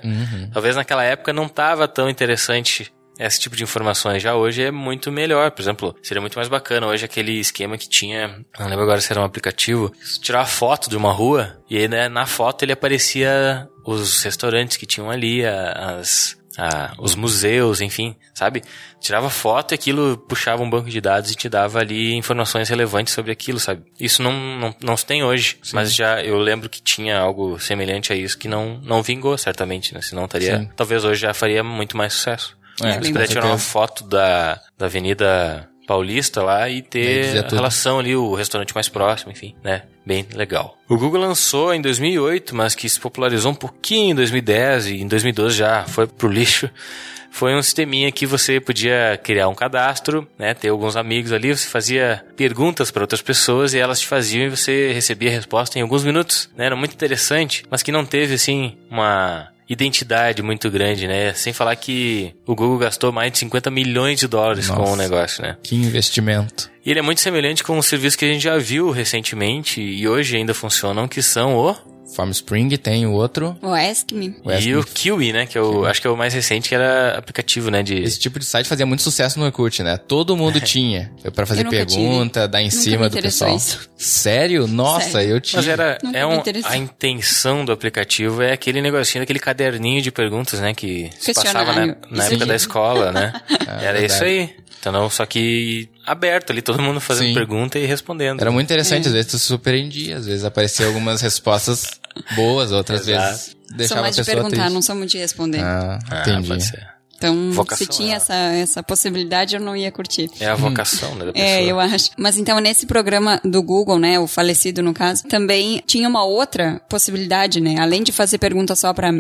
Talvez naquela época não tava tão interessante esse tipo de informações já hoje é muito melhor. Por exemplo, seria muito mais bacana hoje aquele esquema que tinha, não lembro agora se era um aplicativo, tirar a foto de uma rua e aí né, na foto ele aparecia os restaurantes que tinham ali, as, a- os museus, enfim, sabe? Tirava foto e aquilo puxava um banco de dados e te dava ali informações relevantes sobre aquilo, sabe? Isso não, não, não se tem hoje, mas já eu lembro que tinha algo semelhante a isso que não, não vingou, certamente, né? Senão estaria, Sim. talvez hoje já faria muito mais sucesso. É, com puder tirar uma foto da, da Avenida Paulista lá e ter a relação ali, o restaurante mais próximo, enfim, né? Bem legal. O Google lançou em 2008, mas que se popularizou um pouquinho em 2010 e em 2012 já foi pro lixo. Foi um sisteminha que você podia criar um cadastro, né? Ter alguns amigos ali, você fazia perguntas para outras pessoas e elas te faziam e você recebia a resposta em alguns minutos, né? Era muito interessante, mas que não teve assim uma identidade muito grande, né? Sem falar que o Google gastou mais de 50 milhões de dólares com o Nossa. negócio, né? Que investimento. E ele é muito semelhante com um serviço que a gente já viu recentemente e hoje ainda funcionam, que são o Farm Spring tem o outro. O Ask Me. O Ask e Me. o Kiwi, né? Que é o, acho que é o mais recente, que era aplicativo, né? De Esse tipo de site fazia muito sucesso no Orkut, né? Todo mundo tinha. Pra fazer Eu nunca pergunta, dar em Nunca cima me do pessoal. isso. Sério? Nossa, Sério. eu tinha. Mas era, Nunca é um, a intenção do aplicativo é aquele negocinho, aquele caderninho de perguntas, né? Que se passava na, na época da escola, né? Ah, Era verdade. isso aí. Não, só que aberto ali, todo mundo fazendo Sim. pergunta e respondendo. Era muito É. interessante, às vezes tu surpreendia, às vezes apareciam algumas respostas boas, outras Exato. vezes Sou deixava a mais de perguntar, triste. não sou muito de responder. Ah, Ah, entendi. pode ser. Então, Vocação, se tinha é. essa, essa possibilidade, eu não ia curtir. É a vocação, né, da pessoa. É, eu acho. Mas então, nesse programa do Google, né, o falecido no caso, também tinha uma outra possibilidade, né? Além de fazer perguntas só pra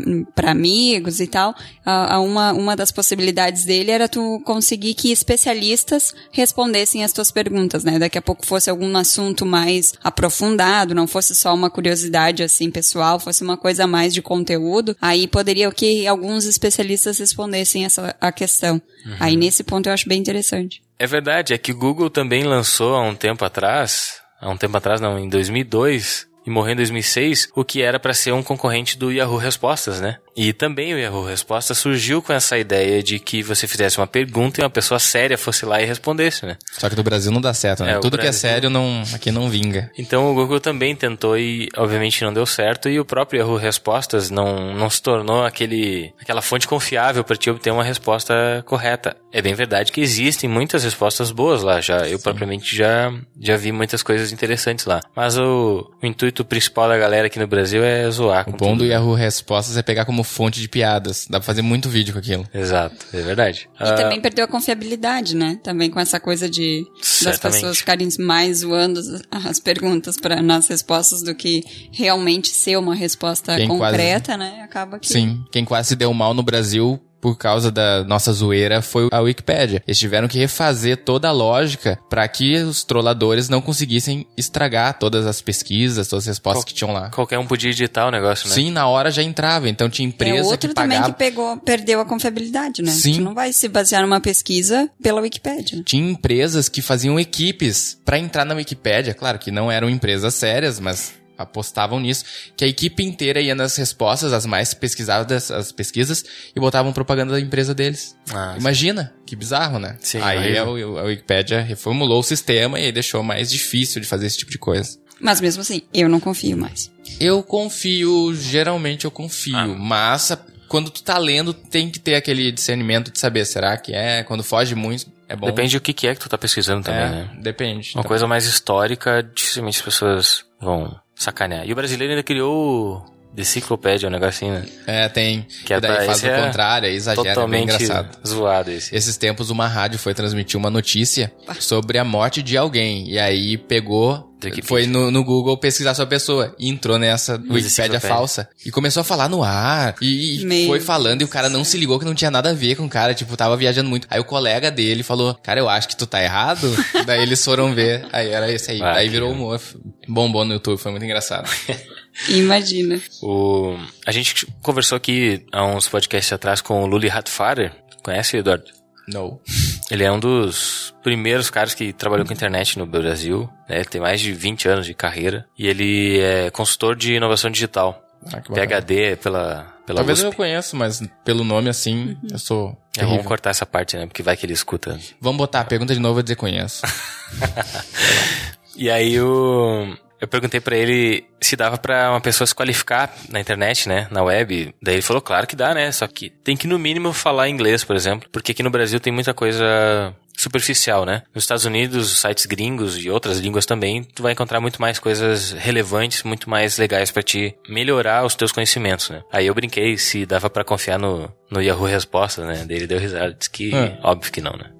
amigos e tal, a, a uma, uma das possibilidades dele era tu conseguir que especialistas respondessem as tuas perguntas, né? Daqui a pouco fosse algum assunto mais aprofundado, não fosse só uma curiosidade assim pessoal, fosse uma coisa mais de conteúdo, aí poderia que alguns especialistas respondessem essa a questão. Aí nesse ponto eu acho bem interessante. É verdade, é que o Google também lançou há um tempo atrás, há um tempo atrás não, em 2002, e morreu em 2006, o que era para ser um concorrente do Yahoo Respostas, né? E também o Yahoo Respostas surgiu com essa ideia de que você fizesse uma pergunta e uma pessoa séria fosse lá e respondesse, né? Só que no Brasil não dá certo, né? É, Tudo que é Brasil- sério não, aqui não vinga. Então o Google também tentou e obviamente não deu certo e o próprio Yahoo Respostas não, não se tornou aquele, aquela fonte confiável para te obter uma resposta correta. É bem verdade que existem muitas respostas boas lá já. Eu propriamente já, já vi muitas coisas interessantes lá. Mas o, o intuito principal da galera aqui no Brasil é zoar O bom tudo. do Yahoo Respostas é pegar como fonte de piadas. Dá pra fazer muito vídeo com aquilo. Exato, é verdade. E Ah, também perdeu a confiabilidade, né? Também com essa coisa de das Certamente. pessoas ficarem mais zoando as, as perguntas para nas respostas do que realmente ser uma resposta Quem quase- concreta, né? Acaba que Sim, quem quase se deu mal no Brasil por causa da nossa zoeira foi a Wikipédia. Eles tiveram que refazer toda a lógica para que os trolladores não conseguissem estragar todas as pesquisas, todas as respostas Qual- que tinham lá. qualquer um podia editar o negócio, né? Sim, na hora já entrava. Então tinha é empresa outro que também pagava. que pegou, perdeu a confiabilidade, né? Sim. Tu não vai se basear numa pesquisa pela Wikipédia. Tinha empresas que faziam equipes para entrar na Wikipédia. Claro que não eram empresas sérias, mas apostavam nisso. Que a equipe inteira ia nas respostas, as mais pesquisadas, as pesquisas, e botavam propaganda da empresa deles. Ah, Imagina, que bizarro, né? Sim, aí a, a Wikipédia reformulou o sistema e aí deixou mais difícil de fazer esse tipo de coisa. Mas mesmo assim, eu não confio mais. Eu confio, geralmente eu confio, Ah. mas quando tu tá lendo, tem que ter aquele discernimento de saber, será que é? Quando foge muito, é bom. Depende do que, que é que tu tá pesquisando também, é, né? Depende. Uma Então, coisa mais histórica, dificilmente as pessoas vão sacanear. E o brasileiro ainda criou Deciclopédia, um negocinho, né? É, tem. Que é e daí pra- faz o é contrário, aí exagera, é bem Totalmente engraçado. zoado esse. Esses tempos uma rádio foi transmitir uma notícia sobre a morte de alguém. E aí pegou, foi no, no Google pesquisar sobre a pessoa. E entrou nessa Wikipédia enciclopédia. falsa. E começou a falar no ar. E, e foi falando e o cara não se ligou que não tinha nada a ver com o cara. Tipo, tava viajando muito. Aí o colega dele falou, cara, eu acho que tu tá errado. Daí eles foram ver. Aí era esse aí. Ah, Aí virou humor. Bombou no YouTube, foi muito engraçado. Imagina. O... A gente conversou aqui há uns podcasts atrás com o Luli Hatfarer. Conhece, Eduardo? No. Ele é um dos primeiros caras que trabalhou com internet no Brasil. Né? Ele tem mais de 20 anos de carreira. E ele é consultor de inovação digital. Ah. PHD pela, pela Talvez eu USP. conheço, mas pelo nome assim, eu sou É, terrível. vamos cortar essa parte, né? Porque vai que ele escuta. Vamos botar a pergunta de novo e dizer conheço. E aí o... eu perguntei pra ele se dava pra uma pessoa se qualificar na internet, né? Na web. Daí ele falou, claro que dá, né? Só que tem que no mínimo falar inglês, por exemplo. Porque aqui no Brasil tem muita coisa superficial, né? Nos Estados Unidos, sites gringos e outras línguas também, tu vai encontrar muito mais coisas relevantes, muito mais legais pra te melhorar os teus conhecimentos, né? Aí eu brinquei se dava pra confiar no, no Yahoo Respostas, né? Daí ele deu risada, disse que É. óbvio que não, né?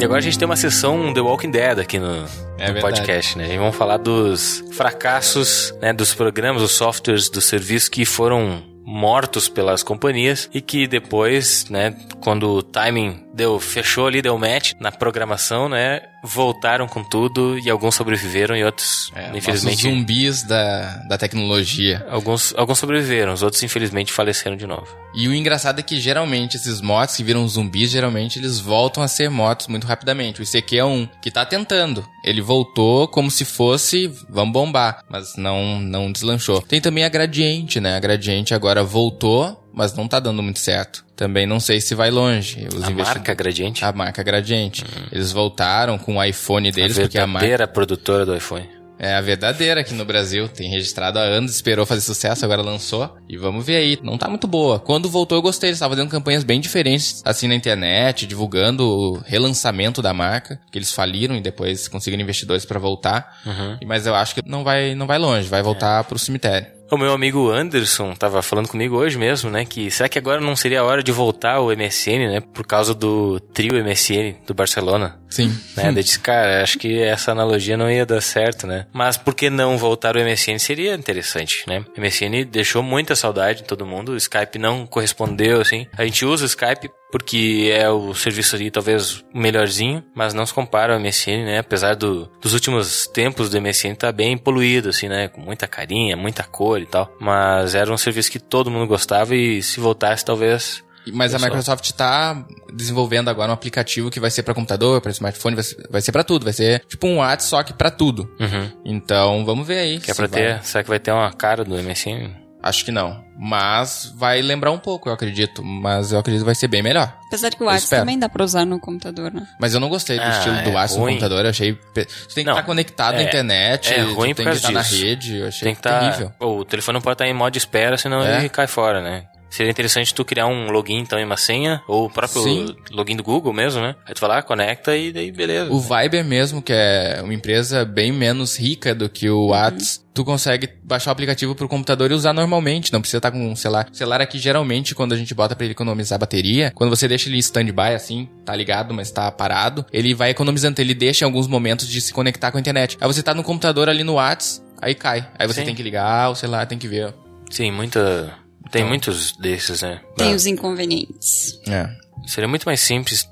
E agora a gente tem uma sessão The Walking Dead aqui no, É no podcast, né? A gente vai falar dos fracassos, né, dos programas, dos softwares, dos serviços que foram mortos pelas companhias e que depois, né, quando o timing deu, fechou ali, deu match na programação, né, voltaram com tudo e alguns sobreviveram e outros, É, infelizmente, zumbis da, da tecnologia. alguns, alguns sobreviveram, os outros infelizmente faleceram de novo. E o engraçado é que geralmente esses mods que viram zumbis, geralmente eles voltam a ser mods muito rapidamente. O ICQ é um que tá tentando. Ele voltou como se fosse, vamos bombar, mas não não deslanchou. Tem também a Gradiente, né? A Gradiente agora voltou, mas não tá dando muito certo. Também não sei se vai longe. Os a marca Gradiente, A marca Gradiente. Eles voltaram com o iPhone deles, a porque a marca verdadeira produtora do iPhone. é a verdadeira aqui no Brasil. Tem registrado há anos, esperou fazer sucesso, agora lançou. E vamos ver aí. Não tá muito boa. Quando voltou, eu gostei. Eles estavam fazendo campanhas bem diferentes, assim na internet, divulgando o relançamento da marca, que eles faliram e depois conseguiram investidores pra voltar. Uhum. Mas eu acho que não vai, não vai longe, vai voltar pro cemitério. O meu amigo Anderson tava falando comigo hoje mesmo, né? Que será que agora não seria a hora de voltar o MSN, né? Por causa do trio MSN do Barcelona. Sim. Né? Daí disse, cara, acho que essa analogia não ia dar certo, né? Mas por que não voltar o MSN seria interessante, né? O MSN deixou muita saudade em todo mundo, o Skype não correspondeu, assim. A gente usa o Skype porque é o serviço ali talvez o melhorzinho, mas não se compara ao MSN, né? Apesar do, dos últimos tempos do MSN tá bem poluído, assim, né? Com muita carinha, muita cor e tal. Mas era um serviço que todo mundo gostava e se voltasse talvez... Mas a. Microsoft tá desenvolvendo agora um aplicativo que vai ser pra computador, pra smartphone, vai ser, vai ser para tudo. Vai ser tipo um WhatsApp, só que pra tudo. Uhum. Então, vamos ver aí. Que é pra vai. ter... Será que vai ter uma cara do MSN? Acho que não. Mas vai lembrar um pouco, eu acredito. Mas eu acredito que vai ser bem melhor. Apesar de que o WhatsApp também dá pra usar no computador, né? Mas eu não gostei do Ah, estilo do é WhatsApp no computador. Eu achei. pe- Você tem que estar conectado na é- internet. é ruim tem que estar na disso. rede. Eu achei Tem que estar. terrível. O telefone não pode estar em modo espera, senão É. ele cai fora, né? Seria interessante tu criar um login então e uma senha, ou o próprio Sim. login do Google mesmo, né? Aí tu vai lá, conecta e daí beleza. O Viber mesmo, que é uma empresa bem menos rica do que o WhatsApp, tu consegue baixar o aplicativo pro computador e usar normalmente. Não precisa estar com um celular. O celular aqui, geralmente, quando a gente bota pra ele economizar bateria, quando você deixa ele em stand-by, assim, tá ligado, mas tá parado, ele vai economizando. Ele deixa em alguns momentos de se conectar com a internet. Aí você tá no computador ali no WhatsApp, aí cai. Aí você Sim. tem que ligar o celular, tem que ver. Sim, muita. Tem Então. muitos desses, né? Tem Ah, os inconvenientes. É. Seria muito mais simples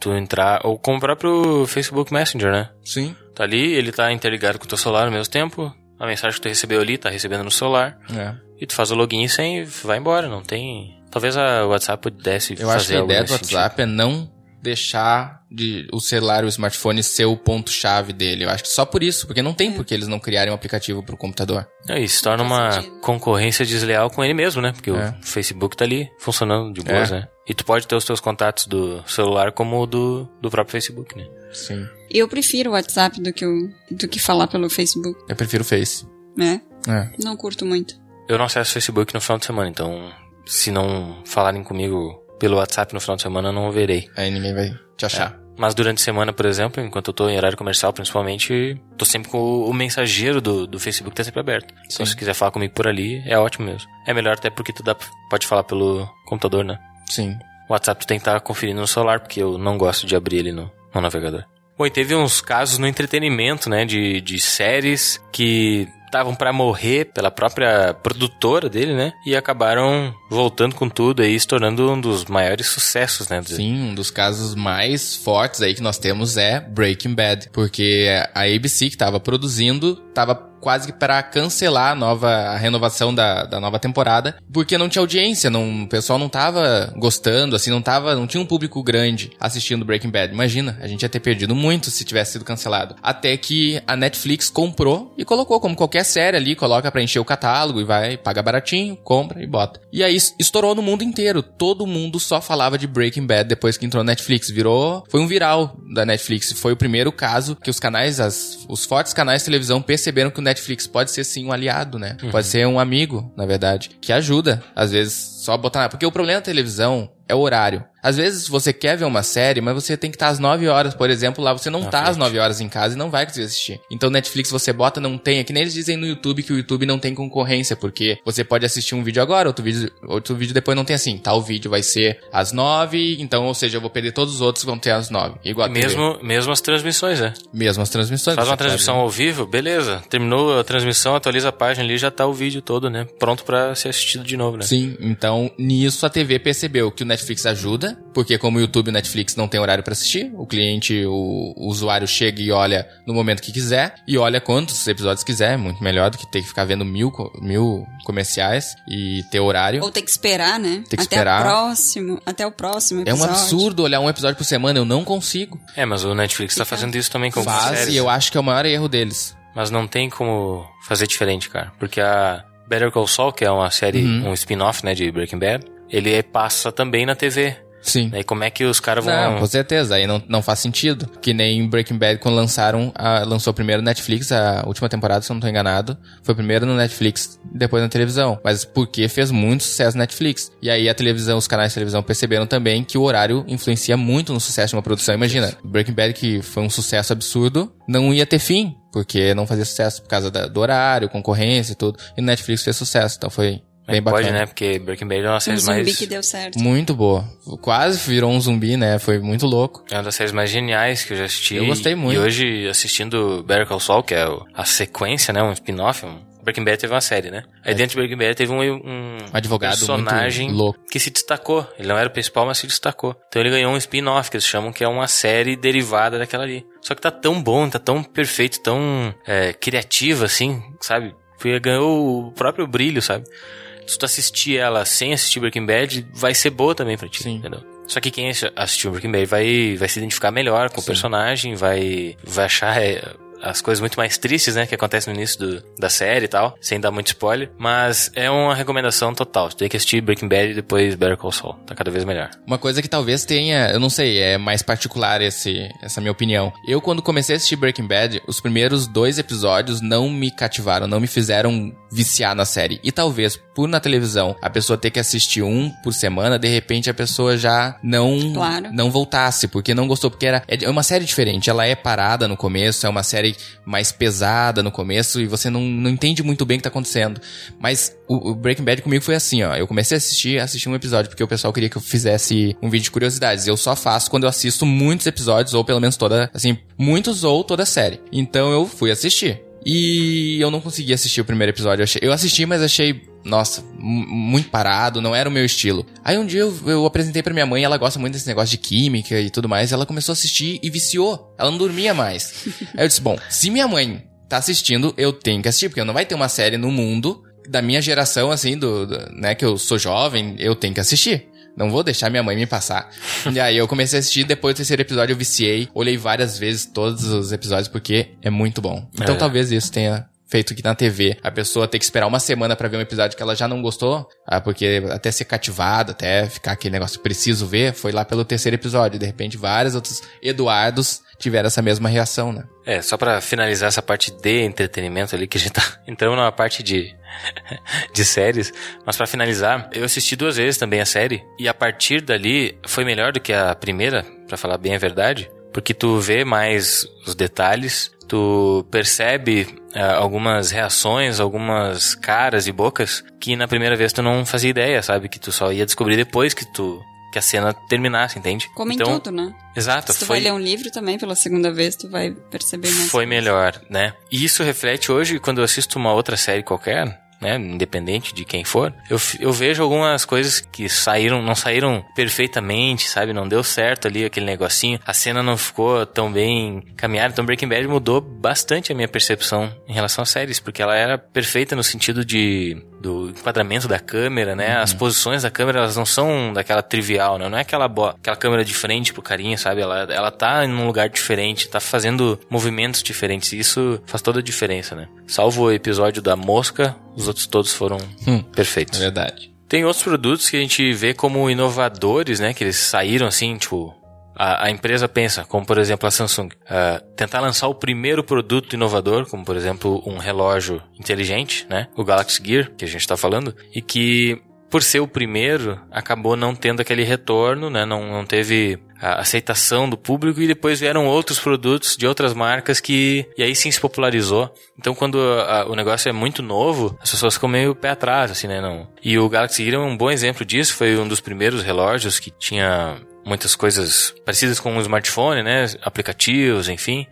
tu entrar, ou com o próprio Facebook Messenger, né? Sim. Tá ali, ele tá interligado com o teu celular ao mesmo tempo, a mensagem que tu recebeu ali tá recebendo no celular, É. e tu faz o login sem e vai embora, não tem. Talvez a WhatsApp pudesse Eu fazer acho que a ideia do WhatsApp é não deixar de o celular e o smartphone ser o ponto-chave dele. Eu acho que só por isso, porque não tem por que eles não criarem um aplicativo pro computador. É, se torna uma sentido. concorrência desleal com ele mesmo, né? Porque É. o Facebook tá ali funcionando de boas, É. né? E tu pode ter os teus contatos do celular como o do, do próprio Facebook, né? Sim. Eu prefiro o WhatsApp do que, o, do que falar pelo Facebook, Eu prefiro o Face. né? É. Não curto muito. Eu não acesso o Facebook no final de semana, então se não falarem comigo pelo WhatsApp no final de semana, eu não verei. Aí ninguém vai te achar. Mas durante a semana, por exemplo, enquanto eu tô em horário comercial, principalmente, tô sempre com o, mensageiro do, do Facebook tá sempre aberto. Então Sim. se quiser falar comigo por ali, é ótimo mesmo. É melhor até porque tu dá, pode falar pelo computador, né? Sim. O WhatsApp tu tem que estar conferindo no celular, porque eu não gosto de abrir ele no, no navegador. Bom, e teve uns casos no entretenimento, né, de, de séries que estavam pra morrer pela própria produtora dele, né, e acabaram voltando com tudo aí, se tornando um dos maiores sucessos, né. Sim, um dos casos mais fortes aí que nós temos é Breaking Bad, porque a ABC que tava produzindo tava quase que para cancelar a nova a renovação da, da nova temporada, porque não tinha audiência, não, o pessoal não tava gostando, assim, não tava, não tinha um público grande assistindo Breaking Bad. Imagina, a gente ia ter perdido muito se tivesse sido cancelado. Até que a Netflix comprou e colocou como qualquer série ali, coloca pra encher o catálogo e vai, paga baratinho, compra e bota. E aí estourou no mundo inteiro. Todo mundo só falava de Breaking Bad depois que entrou na Netflix. Virou, foi um viral da Netflix. Foi o primeiro caso que os canais, as, os fortes canais de televisão perceberam que o Netflix pode ser sim um aliado, né? Pode ser um amigo, na verdade, que ajuda. Às vezes só botar, porque o problema da televisão é o horário. Às Às vezes você quer ver uma série, mas você tem que estar às 9 horas, por exemplo, lá você não Na tá às frente. 9 horas em casa e não vai conseguir assistir. Então Netflix você bota, não tem. É que nem eles dizem no YouTube que o YouTube não tem concorrência, porque você pode assistir um vídeo agora, outro vídeo, outro vídeo depois não tem assim. Tal vídeo vai ser às 9, então, ou seja, eu vou perder todos os outros que vão ter às 9. Igual. Mesmo, mesmo as transmissões, né? Mesmo as transmissões. Faz uma pode- transmissão ao vivo, beleza. Terminou a transmissão, atualiza a página ali, já tá o vídeo todo, né? Pronto pra ser assistido de novo, né? Sim, então nisso a TV percebeu que o Netflix ajuda, porque como o YouTube e o Netflix não tem horário pra assistir, o cliente, o, o usuário chega e olha no momento que quiser, e olha quantos episódios quiser, é muito melhor do que ter que ficar vendo mil, mil comerciais e ter horário. Ou tem que esperar, né? Tem que até esperar. o próximo, até o próximo É um episódio. absurdo olhar um episódio por semana, eu não consigo. É, mas o Netflix tá fazendo isso também com Faz, séries. e eu acho que é o maior erro deles. Mas não tem como fazer diferente, cara. Porque a Better Call Saul, que é uma série, Uhum. um spin-off, né, de Breaking Bad, ele passa também na TV. Sim. Aí como é que os caras vão... Não, com certeza, aí não, não faz sentido. Que nem Breaking Bad, quando lançaram, a, lançou primeiro Netflix, a última temporada, se eu não tô enganado, foi primeiro no Netflix, depois na televisão. Mas porque fez muito sucesso no Netflix. E aí a televisão, os canais de televisão perceberam também que o horário influencia muito no sucesso de uma produção. Imagina, Breaking Bad, que foi um sucesso absurdo, não ia ter fim, porque não fazia sucesso por causa da- do horário, concorrência e tudo. E Netflix fez sucesso, então foi bem bacana. Pode, né? Porque Breaking Bad é uma Um série zumbi mais... que deu certo. Muito boa. Quase virou um zumbi, né? Foi muito louco. É uma das séries mais geniais que eu já assisti. Eu gostei muito. E hoje, assistindo Better Call Saul, que é a sequência, né? Um spin-off. Um... Breaking Bad teve uma série, né? Aí dentro de Breaking Bad teve um, um Um advogado personagem muito louco. que se destacou. Ele não era o principal, mas se destacou. Então ele ganhou um spin-off, que eles chamam que é uma série derivada daquela ali. Só que tá tão bom, tá tão perfeito, tão é, criativo, assim, sabe? Foi- Ganhou o próprio brilho, sabe? Se tu assistir ela sem assistir Breaking Bad, vai ser boa também pra ti, Sim. entendeu? Só que quem assistiu Breaking Bad vai, vai se identificar melhor com o personagem, vai, vai achar é, as coisas muito mais tristes, né, que acontecem no início do- da série e tal, sem dar muito spoiler. Mas é uma recomendação total. Tu tem que assistir Breaking Bad e depois Better Call Saul. Tá cada vez melhor. Uma coisa que talvez tenha, eu não sei, é mais particular esse, essa minha opinião. Eu, quando comecei a assistir Breaking Bad, os primeiros dois episódios não me cativaram, não me fizeram viciar na série. E talvez, por na televisão, a pessoa ter que assistir um por semana, de repente a pessoa já não, Claro. não voltasse, porque não gostou, porque era, é uma série diferente. Ela é parada no começo, é uma série mais pesada no começo, e você não, não entende muito bem o que tá acontecendo. Mas o, o Breaking Bad comigo foi assim, ó. Eu comecei a assistir, assisti um episódio, porque o pessoal queria que eu fizesse um vídeo de curiosidades. Eu só faço quando eu assisto muitos episódios, ou pelo menos toda, assim, muitos ou toda a série. Então eu fui assistir. E eu não consegui assistir o primeiro episódio. Eu, achei- eu assisti, mas achei, nossa, mu- muito parado, não era o meu estilo. Aí um dia eu, eu apresentei pra minha mãe, ela gosta muito desse negócio de química e tudo mais. Ela começou a assistir e viciou. Ela não dormia mais. Aí eu disse: bom, se minha mãe tá assistindo, eu tenho que assistir, porque não vai ter uma série no mundo da minha geração, assim, do, do- né, que eu sou jovem, eu tenho que assistir. Não vou deixar minha mãe me passar. e aí eu comecei a assistir, depois do terceiro episódio eu viciei, olhei várias vezes todos os episódios porque é muito bom. Então É. talvez isso tenha feito que na TV a pessoa ter que esperar uma semana pra ver um episódio que ela já não gostou, ah, porque até ser cativada, até ficar aquele negócio preciso ver, foi lá pelo terceiro episódio. De repente vários outros Eduardos tiveram essa mesma reação, né? É, só pra finalizar essa parte de entretenimento ali, que a gente tá entrando numa parte de, de séries, mas pra finalizar, eu assisti duas vezes também a série, e a partir dali foi melhor do que a primeira, pra falar bem a verdade, porque tu vê mais os detalhes, tu percebe ah, algumas reações, algumas caras e bocas que na primeira vez tu não fazia ideia, sabe? Que tu só ia descobrir depois que tu que a cena terminasse, entende? Como então, em tudo, né? Exato, Se tu foi vai ler um livro também pela segunda vez, tu vai perceber mais. foi melhor, né? E isso reflete hoje quando eu assisto uma outra série qualquer, né? Independente de quem for, eu, eu vejo algumas coisas que saíram, não saíram perfeitamente, sabe? Não deu certo ali aquele negocinho. A cena não ficou tão bem caminhada. Então Breaking Bad mudou bastante a minha percepção em relação às séries, porque ela era perfeita no sentido de do enquadramento da câmera, né? As posições da câmera, elas não são daquela trivial, né? Não é aquela, aquela câmera de frente pro carinha, sabe? Ela, ela tá em um lugar diferente, tá fazendo movimentos diferentes. E isso faz toda a diferença, né? Salvo o episódio da mosca, os outros todos foram Hum. perfeitos. É verdade. Tem outros produtos que a gente vê como inovadores, né? Que eles saíram assim, tipo. A, a empresa pensa, como por exemplo a Samsung, ah, tentar lançar o primeiro produto inovador, como por exemplo um relógio inteligente, né? O Galaxy Gear, que a gente está falando, e que por ser o primeiro, acabou não tendo aquele retorno, né? Não, não teve a aceitação do público e depois vieram outros produtos de outras marcas que e aí sim se popularizou. Então quando a, o negócio é muito novo, as pessoas ficam meio pé atrás, assim, né? Não. E o Galaxy Gear é um bom exemplo disso, foi um dos primeiros relógios que tinha muitas coisas parecidas com um smartphone, né? Aplicativos, enfim.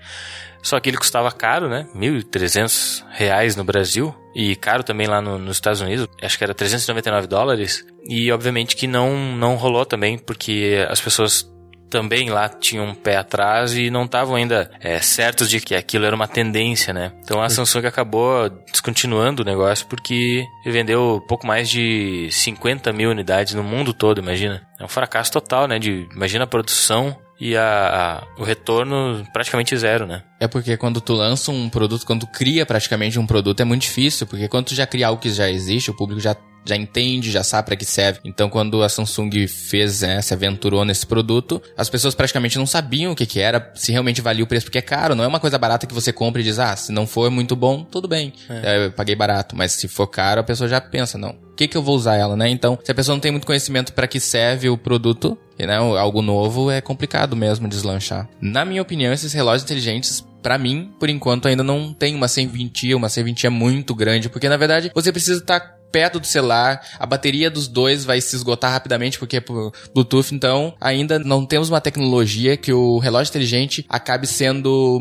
Só que ele custava caro, né? 1.300 reais no Brasil e caro também lá no, nos Estados Unidos. Acho que era 399 dólares. E obviamente que não, não rolou também, porque as pessoas também lá tinham um pé atrás e não estavam ainda é, certos de que aquilo era uma tendência, né? Então a Samsung acabou descontinuando o negócio porque vendeu pouco mais de 50 mil unidades no mundo todo, imagina. É um fracasso total, né? De, imagina a produção e a, a, o retorno praticamente zero, né? É porque quando tu lança um produto, quando tu cria praticamente um produto, é muito difícil, porque quando tu já cria algo que já existe, o público já já entende, já sabe para que serve. Então, quando a Samsung fez, né, se aventurou nesse produto, as pessoas praticamente não sabiam o que, que era, se realmente valia o preço, porque é caro, não é uma coisa barata que você compra e diz, ah, se não for muito bom, tudo bem, é. eu paguei barato. Mas se for caro, a pessoa já pensa, não, o que, que eu vou usar ela, né? Então, se a pessoa não tem muito conhecimento para que serve o produto, né, algo novo, é complicado mesmo deslanchar. Na minha opinião, esses relógios inteligentes para mim, por enquanto, ainda não tem uma serventia, uma serventia muito grande, porque na verdade você precisa estar tá perto do celular, a bateria dos dois vai se esgotar rapidamente porque é por Bluetooth, então ainda não temos uma tecnologia que o relógio inteligente acabe sendo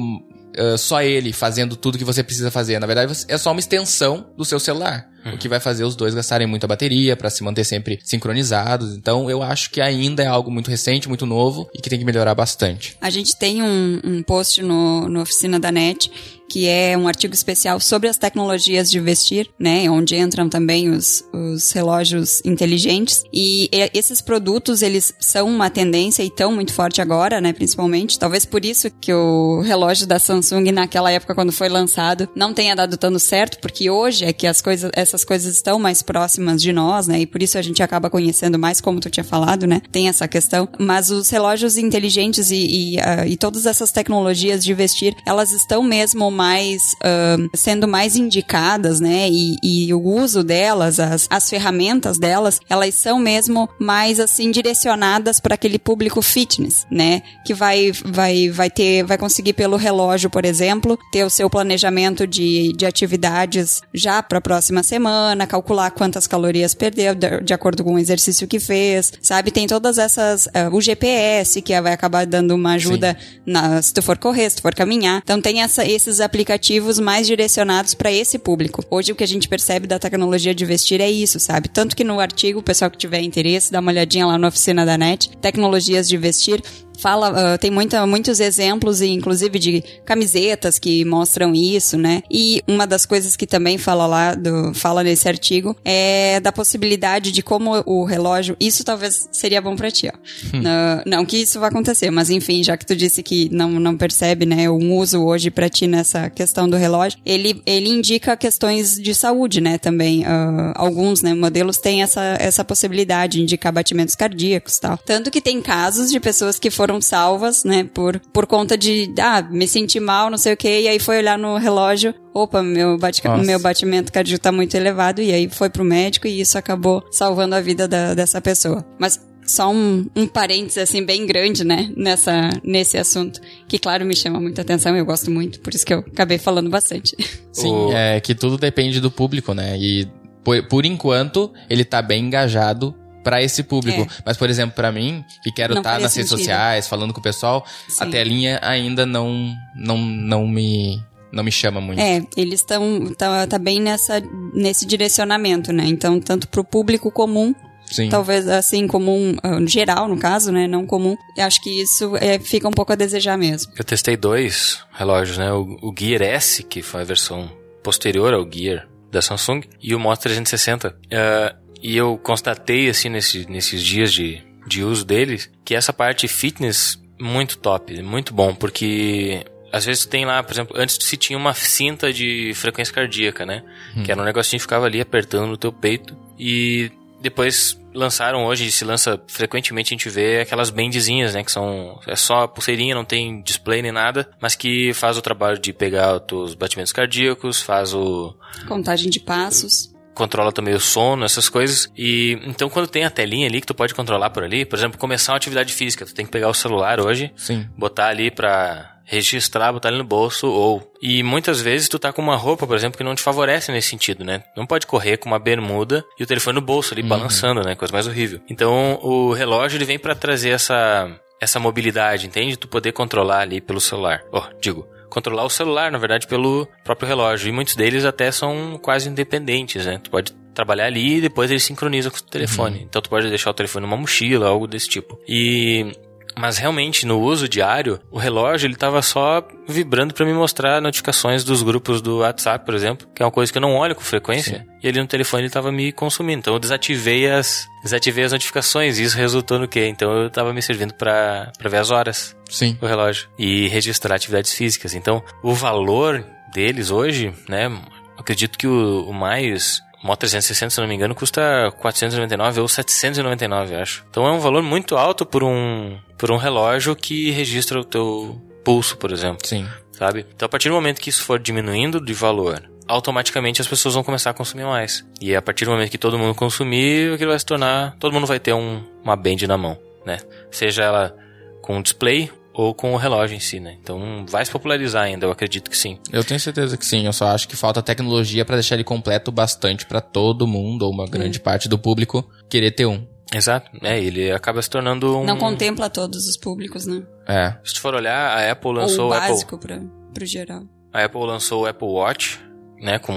uh, só ele fazendo tudo que você precisa fazer. Na verdade, é só uma extensão do seu celular. Uhum. O que vai fazer os dois gastarem muita bateria para se manter sempre sincronizados. Então, eu acho que ainda é algo muito recente, muito novo e que tem que melhorar bastante. A gente tem um, um post no, no Oficina da NET que é um artigo especial sobre as tecnologias de vestir, né, onde entram também os, os relógios inteligentes. E esses produtos, eles são uma tendência e tão muito forte agora, né, principalmente. Talvez por isso que o relógio da Samsung naquela época quando foi lançado não tenha dado tanto certo, porque hoje é que as coisas, essas coisas estão mais próximas de nós, né, e por isso a gente acaba conhecendo mais, como tu tinha falado, né, tem essa questão. Mas os relógios inteligentes e, e, uh, e todas essas tecnologias de vestir, elas estão mesmo mais uh, sendo mais indicadas, né? E, e, o uso delas, as, as ferramentas delas, elas são mesmo mais assim direcionadas para aquele público fitness, né? Que vai vai vai ter vai conseguir pelo relógio, por exemplo, ter o seu planejamento de, de atividades já para a próxima semana, calcular quantas calorias perdeu de, de, acordo com o exercício que fez, sabe? Tem todas essas uh, o GPS que vai acabar dando uma ajuda na, se tu for correr, se tu for caminhar. Então tem essa, esses aplicativos mais direcionados para esse público. Hoje o que a gente percebe da tecnologia de vestir é isso, sabe? Tanto que no artigo, o pessoal que tiver interesse, dá uma olhadinha lá na oficina da NET, tecnologias de vestir, fala, uh, tem muita, muitos exemplos, inclusive de camisetas que mostram isso, né? E uma das coisas que também fala lá, do, fala nesse artigo, é da possibilidade de como o relógio, isso talvez seria bom para ti, ó. Hum. Uh, não que isso vai acontecer, mas enfim, já que tu disse que não, não percebe, né, um uso hoje para ti nessa questão do relógio, ele, ele indica questões de saúde, né, também. Uh, alguns, né, modelos têm essa, essa possibilidade de indicar batimentos cardíacos tal. Tanto que tem casos de pessoas que foram foram salvas, né, por, por conta de, ah, me senti mal, não sei o que, e aí foi olhar no relógio, opa, meu, bate, meu batimento cardíaco tá muito elevado, e aí foi pro médico e isso acabou salvando a vida da, dessa pessoa. Mas só um, um parênteses assim bem grande, né, nessa, nesse assunto, que claro me chama muita atenção, eu gosto muito, por isso que eu acabei falando bastante. Sim, é que tudo depende do público, né, e por, por enquanto ele tá bem engajado para esse público. É. Mas, por exemplo, para mim, que quero estar tá nas redes sociais, falando com o pessoal, Sim. a telinha ainda não, não, não me não me chama muito. É, eles estão tá, tá bem nessa nesse direcionamento, né? Então, tanto pro público comum Sim. Talvez assim, comum, uh, geral no caso, né? Não comum. Eu acho que isso é, fica um pouco a desejar mesmo. Eu testei dois relógios, né? O, o Gear S, que foi a versão posterior ao Gear da Samsung, e o Moto 360. Uh, e eu constatei, assim, nesse, nesses dias de, de uso deles, que essa parte fitness, muito top, muito bom, porque às vezes tem lá, por exemplo, antes se tinha uma cinta de frequência cardíaca, né? Hum. Que era um negocinho que ficava ali apertando no teu peito. E depois lançaram hoje, se lança frequentemente, a gente vê aquelas bendezinhas, né? Que são. É só pulseirinha, não tem display nem nada, mas que faz o trabalho de pegar os teus batimentos cardíacos, faz o. Contagem de passos controla também o sono, essas coisas. E então quando tem a telinha ali que tu pode controlar por ali, por exemplo, começar uma atividade física, tu tem que pegar o celular hoje, Sim. botar ali pra registrar, botar ali no bolso ou e muitas vezes tu tá com uma roupa, por exemplo, que não te favorece nesse sentido, né? Não pode correr com uma bermuda e o telefone no bolso ali balançando, né? Coisa mais horrível. Então, o relógio ele vem pra trazer essa essa mobilidade, entende? Tu poder controlar ali pelo celular. Ó, digo, controlar o celular, na verdade, pelo próprio relógio. E muitos deles até são quase independentes, né? Tu pode trabalhar ali e depois ele sincroniza com o telefone. Então tu pode deixar o telefone numa mochila, algo desse tipo. E mas realmente no uso diário, o relógio ele tava só vibrando para me mostrar notificações dos grupos do WhatsApp, por exemplo, que é uma coisa que eu não olho com frequência. E ali no telefone ele tava me consumindo. Então eu desativei as desativei as notificações e isso resultou no quê? Então eu tava me servindo para para ver as horas Sim. o relógio e registrar atividades físicas. Então, o valor deles hoje, né? Acredito que o, o mais Moto 360, se não me engano, custa 499 ou 799, eu acho. Então é um valor muito alto por um por um relógio que registra o teu pulso, por exemplo, Sim. sabe? Então a partir do momento que isso for diminuindo de valor, automaticamente as pessoas vão começar a consumir mais. E a partir do momento que todo mundo consumir, aquilo vai se tornar, todo mundo vai ter um, uma band na mão, né? Seja ela com o display ou com o relógio em si, né? Então vai se popularizar ainda, eu acredito que sim. Eu tenho certeza que sim. Eu só acho que falta tecnologia pra deixar ele completo bastante pra todo mundo ou uma grande parte do público querer ter um. Exato, é, ele acaba se tornando um... Não contempla todos os públicos, né? É. Se tu for olhar, a Apple lançou Ou o o Apple, básico pra, pro geral. a Apple lançou o Apple Watch, né, com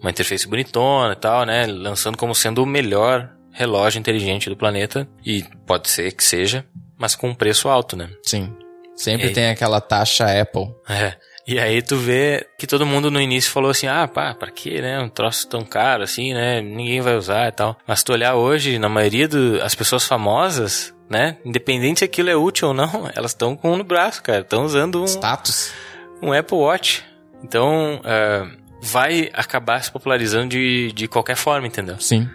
uma interface bonitona e tal, né, lançando como sendo o melhor relógio inteligente do planeta e pode ser que seja, mas com um preço alto, né? Sim. Sempre E- tem aquela taxa Apple. É. E aí tu vê que todo mundo no início falou assim, ah, pá, pra quê, né? Um troço tão caro assim, né? Ninguém vai usar e tal. Mas tu olhar hoje, na maioria das pessoas famosas, né? Independente se aquilo é útil ou não, elas estão com um no braço, cara. Estão usando um, Status. um Apple Watch. Então, é, vai acabar se popularizando de, de qualquer forma, entendeu? Sim.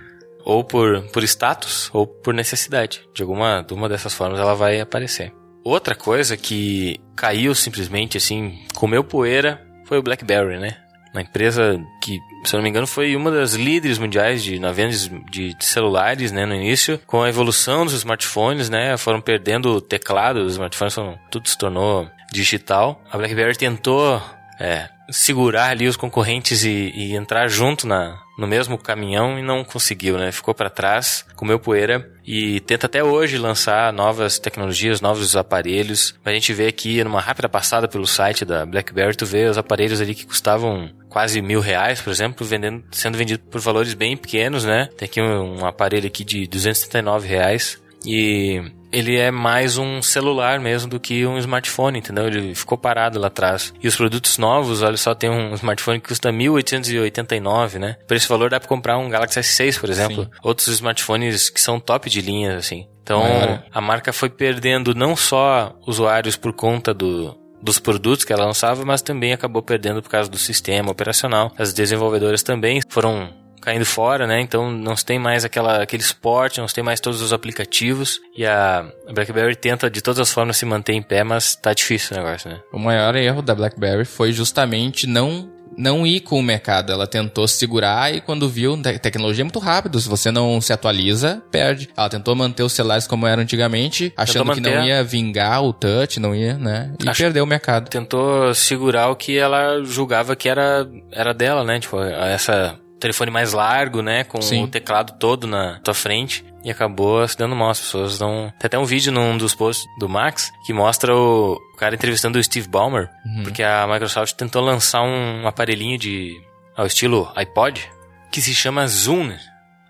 Ou por, por status, ou por necessidade. De alguma de uma dessas formas ela vai aparecer. Outra coisa que caiu simplesmente, assim, comeu poeira, foi o BlackBerry, né? Uma empresa que, se eu não me engano, foi uma das líderes mundiais de, na de, de celulares, né, no início. Com a evolução dos smartphones, né, foram perdendo o teclado, os smartphones foram, tudo se tornou digital. A BlackBerry tentou é, segurar ali os concorrentes e, e entrar junto na, no mesmo caminhão e não conseguiu, né? Ficou para trás, comeu poeira e tenta até hoje lançar novas tecnologias, novos aparelhos. A gente vê aqui numa rápida passada pelo site da BlackBerry, tu vê os aparelhos ali que custavam quase mil reais, por exemplo, vendendo, sendo vendido por valores bem pequenos, né? Tem aqui um, um aparelho aqui de 279 reais e ele é mais um celular mesmo do que um smartphone, entendeu? Ele ficou parado lá atrás. E os produtos novos, olha só, tem um smartphone que custa 1.889, né? Por esse valor dá pra comprar um Galaxy S6, por exemplo. Sim. Outros smartphones que são top de linha, assim. Então, Claro. a marca foi perdendo não só usuários por conta do, dos produtos que ela lançava, mas também acabou perdendo por causa do sistema operacional. As desenvolvedoras também foram caindo fora, né? Então não se tem mais aquela, aquele esporte, não se tem mais todos os aplicativos. E a BlackBerry tenta de todas as formas se manter em pé, mas tá difícil o negócio, né? O maior erro da BlackBerry foi justamente não não ir com o mercado. Ela tentou segurar e quando viu, te- tecnologia é muito rápido. Se você não se atualiza, perde. Ela tentou manter os celulares como eram antigamente, achando que não manter- ia vingar o touch, não ia, né? E Acho- perdeu o mercado. Tentou segurar o que ela julgava que era, era dela, né? Tipo, essa telefone mais largo, né? Com Sim. o teclado todo na tua frente. E acabou se dando mal. As pessoas não. Tem até um vídeo num dos posts do Max que mostra o, cara entrevistando o Steve Ballmer. Porque a Microsoft tentou lançar um aparelhinho de. ao estilo iPod. Que se chama Zoom.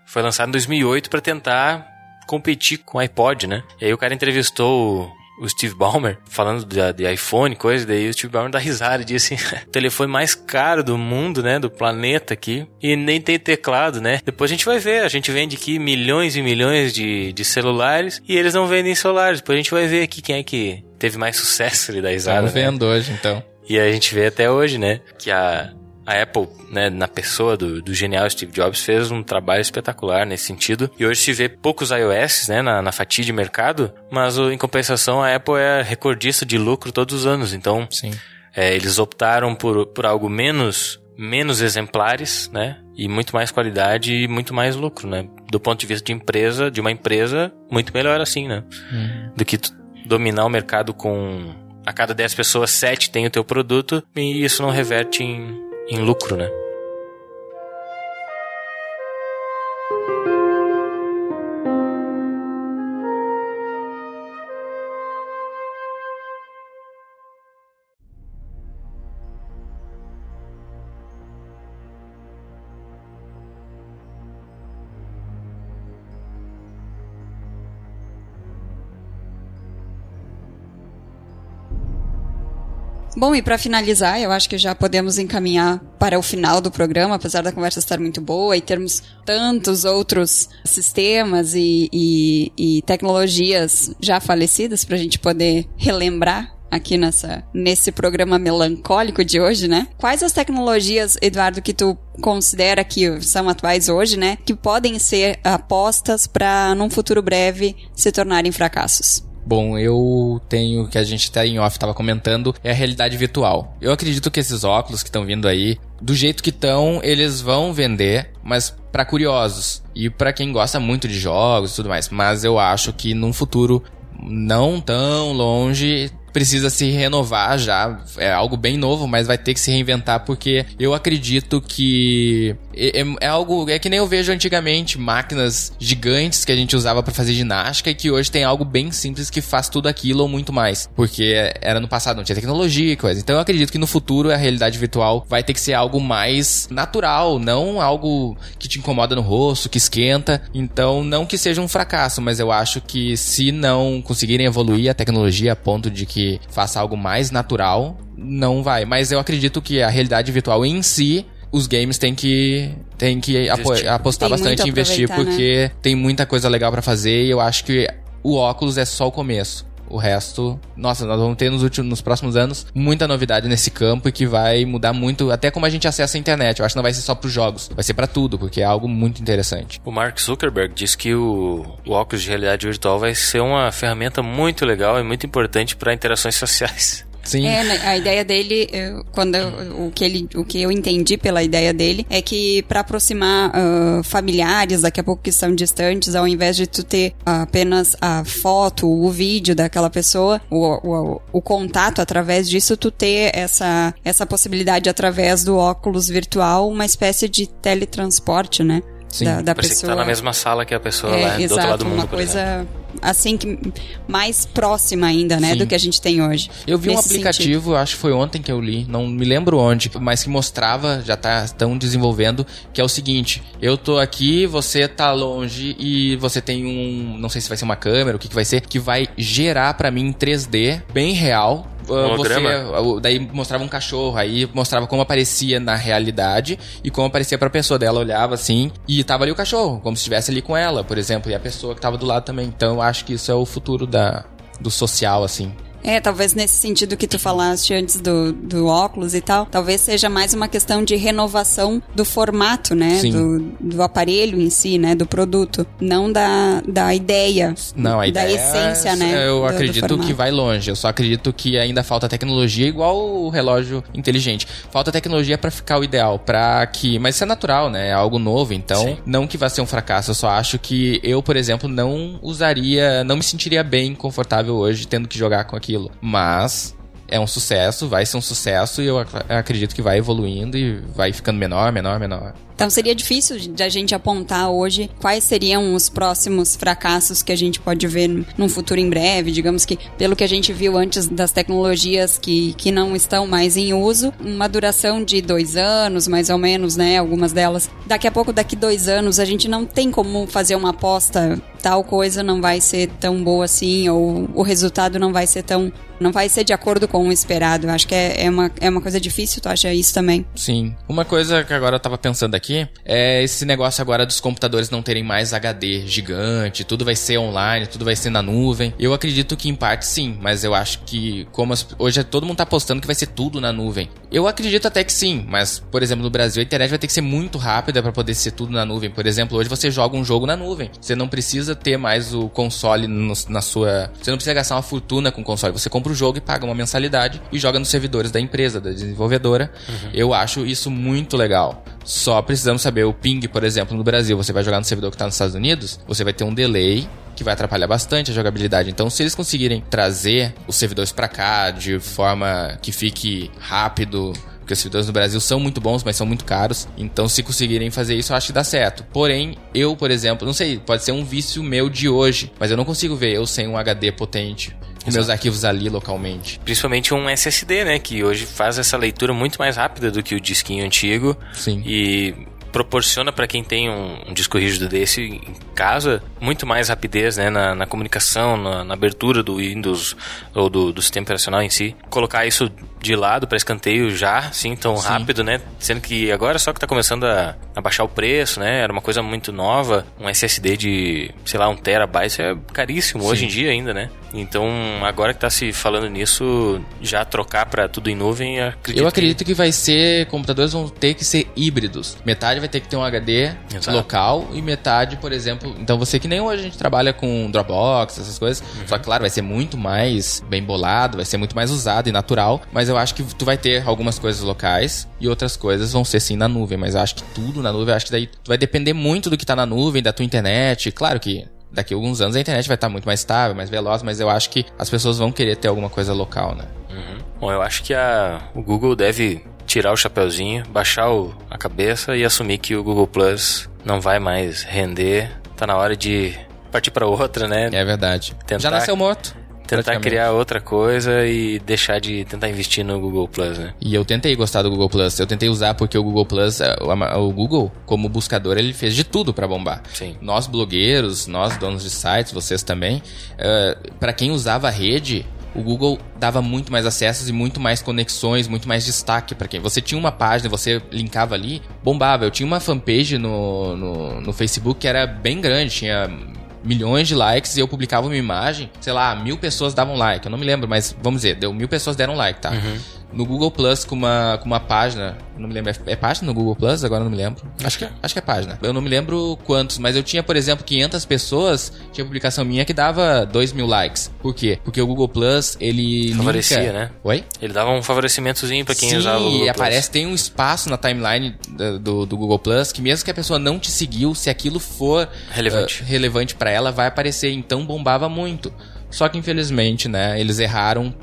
Foi lançado em 2008 para tentar competir com o iPod, né? E aí o cara entrevistou o o Steve Ballmer falando de, de iPhone, coisa, daí o Steve Ballmer dá risada e diz assim, o telefone mais caro do mundo, né, do planeta aqui, e nem tem teclado, né? Depois a gente vai ver, a gente vende aqui milhões e milhões de, de celulares e eles não vendem celulares. Depois a gente vai ver aqui quem é que teve mais sucesso, ele dá risada, Estamos né? vendo hoje, então. E a gente vê até hoje, né, que a, a Apple, né, na pessoa do, do genial Steve Jobs, fez um trabalho espetacular nesse sentido. E hoje se vê poucos iOS, né, na, na fatia de mercado, mas o- em compensação a Apple é recordista de lucro todos os anos. Então, Sim. é, eles optaram por, por algo menos menos exemplares, né? e muito mais qualidade e muito mais lucro, né? Do ponto de vista de empresa, de uma empresa, muito melhor assim, né? Uhum. Do que dominar o mercado com a cada 10 pessoas, 7 tem o teu produto e isso não reverte em, em lucro, né? Bom, e para finalizar, eu acho que já podemos encaminhar para o final do programa, apesar da conversa estar muito boa e termos tantos outros sistemas e, e, e tecnologias já falecidas para a gente poder relembrar aqui nessa, nesse programa melancólico de hoje, né? Quais as tecnologias, Eduardo, que tu considera que são atuais hoje, né? Que podem ser apostas para, num futuro breve, se tornarem fracassos? Bom, eu tenho que a gente tá em off tava comentando é a realidade virtual. Eu acredito que esses óculos que estão vindo aí, do jeito que estão, eles vão vender, mas para curiosos e para quem gosta muito de jogos e tudo mais. Mas eu acho que num futuro não tão longe precisa se renovar já. É algo bem novo, mas vai ter que se reinventar porque eu acredito que é, é, é algo. É que nem eu vejo antigamente máquinas gigantes que a gente usava para fazer ginástica e que hoje tem algo bem simples que faz tudo aquilo ou muito mais. Porque era no passado, não tinha tecnologia e coisa. Então eu acredito que no futuro a realidade virtual vai ter que ser algo mais natural, não algo que te incomoda no rosto, que esquenta. Então, não que seja um fracasso, mas eu acho que se não conseguirem evoluir a tecnologia a ponto de que faça algo mais natural, não vai. Mas eu acredito que a realidade virtual em si os games têm que tem que apostar tem bastante investir porque né? tem muita coisa legal para fazer e eu acho que o óculos é só o começo. O resto, nossa, nós vamos ter nos últimos, nos próximos anos muita novidade nesse campo e que vai mudar muito, até como a gente acessa a internet. Eu acho que não vai ser só para os jogos, vai ser para tudo, porque é algo muito interessante. O Mark Zuckerberg disse que o, o óculos de realidade virtual vai ser uma ferramenta muito legal e muito importante para interações sociais. Sim. É, né, a ideia dele, quando eu, o, que ele, o que eu entendi pela ideia dele, é que para aproximar uh, familiares, daqui a pouco que estão distantes, ao invés de tu ter apenas a foto, o vídeo daquela pessoa, o, o, o contato através disso, tu ter essa, essa possibilidade através do óculos virtual, uma espécie de teletransporte, né? Sim, da, da pessoa. Que tá na mesma sala que a pessoa é, lá exato, do outro lado do mundo. Uma coisa assim que mais próxima ainda, né, Sim. do que a gente tem hoje. Eu vi um aplicativo, sentido. acho que foi ontem que eu li, não me lembro onde, mas que mostrava, já tá estão desenvolvendo, que é o seguinte: eu tô aqui, você tá longe e você tem um, não sei se vai ser uma câmera, o que que vai ser, que vai gerar para mim em 3D bem real você, daí mostrava um cachorro, aí mostrava como aparecia na realidade e como aparecia pra pessoa dela, olhava assim e tava ali o cachorro, como se estivesse ali com ela, por exemplo, e a pessoa que tava do lado também. Então eu acho que isso é o futuro da, do social, assim. É, talvez nesse sentido que tu falaste antes do, do óculos e tal, talvez seja mais uma questão de renovação do formato, né? Do, do aparelho em si, né? Do produto. Não da, da ideia. Não, a ideia. Da essência, é, né? Eu do, acredito do que vai longe. Eu só acredito que ainda falta tecnologia, igual o relógio inteligente. Falta tecnologia para ficar o ideal, para que. Mas isso é natural, né? É algo novo, então Sim. não que vai ser um fracasso. Eu só acho que eu, por exemplo, não usaria, não me sentiria bem confortável hoje tendo que jogar com aquilo Mas é um sucesso, vai ser um sucesso e eu acredito que vai evoluindo e vai ficando menor, menor, menor. Então seria difícil de a gente apontar hoje quais seriam os próximos fracassos que a gente pode ver num futuro em breve. Digamos que, pelo que a gente viu antes das tecnologias que, que não estão mais em uso, uma duração de dois anos, mais ou menos, né? Algumas delas. Daqui a pouco, daqui dois anos, a gente não tem como fazer uma aposta tal coisa não vai ser tão boa assim, ou o resultado não vai ser tão. Não vai ser de acordo com o esperado. Acho que é, é, uma, é uma coisa difícil, tu acha isso também? Sim. Uma coisa que agora eu tava pensando aqui é esse negócio agora dos computadores não terem mais HD gigante, tudo vai ser online, tudo vai ser na nuvem. Eu acredito que em parte sim, mas eu acho que como as, hoje todo mundo tá apostando que vai ser tudo na nuvem. Eu acredito até que sim, mas por exemplo no Brasil a internet vai ter que ser muito rápida para poder ser tudo na nuvem. Por exemplo, hoje você joga um jogo na nuvem, você não precisa ter mais o console no, na sua, você não precisa gastar uma fortuna com o console, você compra compra o jogo e paga uma mensalidade e joga nos servidores da empresa, da desenvolvedora. Uhum. Eu acho isso muito legal. Só precisamos saber o ping, por exemplo, no Brasil, você vai jogar no servidor que está nos Estados Unidos, você vai ter um delay que vai atrapalhar bastante a jogabilidade. Então, se eles conseguirem trazer os servidores para cá de forma que fique rápido, porque os servidores no Brasil são muito bons, mas são muito caros. Então, se conseguirem fazer isso, eu acho que dá certo. Porém, eu, por exemplo, não sei, pode ser um vício meu de hoje, mas eu não consigo ver eu sem um HD potente com meus arquivos ali localmente. Principalmente um SSD, né? Que hoje faz essa leitura muito mais rápida do que o disquinho antigo. Sim. E proporciona para quem tem um, um, disco rígido desse em casa muito mais rapidez né, na, na comunicação, na, na, abertura do Windows ou do, do, sistema operacional em si. Colocar isso de lado para escanteio já, sim, tão sim. rápido, né? Sendo que agora só que está começando a, a, baixar o preço, né? Era uma coisa muito nova. Um SSD de, sei lá, um terabyte é caríssimo sim. hoje em dia ainda, né? Então, agora que está se falando nisso, já trocar para tudo em nuvem, acredito Eu acredito que... que... vai ser, computadores vão ter que ser híbridos. Metade vai ter que ter um HD Exato. local e metade, por exemplo, então você que nem hoje a gente trabalha com Dropbox, essas coisas, uhum. só que claro, vai ser muito mais bem bolado, vai ser muito mais usado e natural, mas eu acho que tu vai ter algumas coisas locais e outras coisas vão ser sim na nuvem, mas eu acho que tudo na nuvem, eu acho que daí tu vai depender muito do que tá na nuvem, da tua internet, claro que daqui a alguns anos a internet vai estar muito mais estável, mais veloz, mas eu acho que as pessoas vão querer ter alguma coisa local, né? Uhum. Bom, eu acho que a, o Google deve tirar o chapeuzinho, baixar o, a cabeça e assumir que o Google Plus não vai mais render. Tá na hora de partir para outra, né? É verdade. Tentar... Já nasceu morto tentar criar outra coisa e deixar de tentar investir no Google Plus, né? E eu tentei gostar do Google Plus. Eu tentei usar porque o Google Plus, é, o, Google, como buscador, ele fez de tudo para bombar. Sim. Nós blogueiros, nós donos de sites, vocês também, uh, é, para quem usava a rede, o Google dava muito mais acessos e muito mais conexões, muito mais destaque para quem. Você tinha uma página, você linkava ali, bombava. Eu tinha uma fanpage no, no, no Facebook que era bem grande, tinha milhões de likes e eu publicava uma imagem, sei lá, mil pessoas davam like. Eu não me lembro, mas vamos dizer, deu mil pessoas deram like, tá? Uhum no Google Plus com uma, com uma página. Não me lembro. É, é página no Google Plus? Agora não me lembro. Acho que, é, acho que é página. Eu não me lembro quantos, mas eu tinha, por exemplo, 500 pessoas. Tinha publicação minha que dava 2 mil likes. Por quê? Porque o Google Plus, ele. Favorecia, linka... né? Oi? Ele dava um favorecimentozinho pra quem Sim, usava o Google Plus. aparece, tem um espaço na timeline do, do, do, Google Plus que mesmo que a pessoa não te seguiu, se aquilo for relevante, uh, relevante para ela, vai aparecer. Então bombava muito. Só que infelizmente, né, eles erraram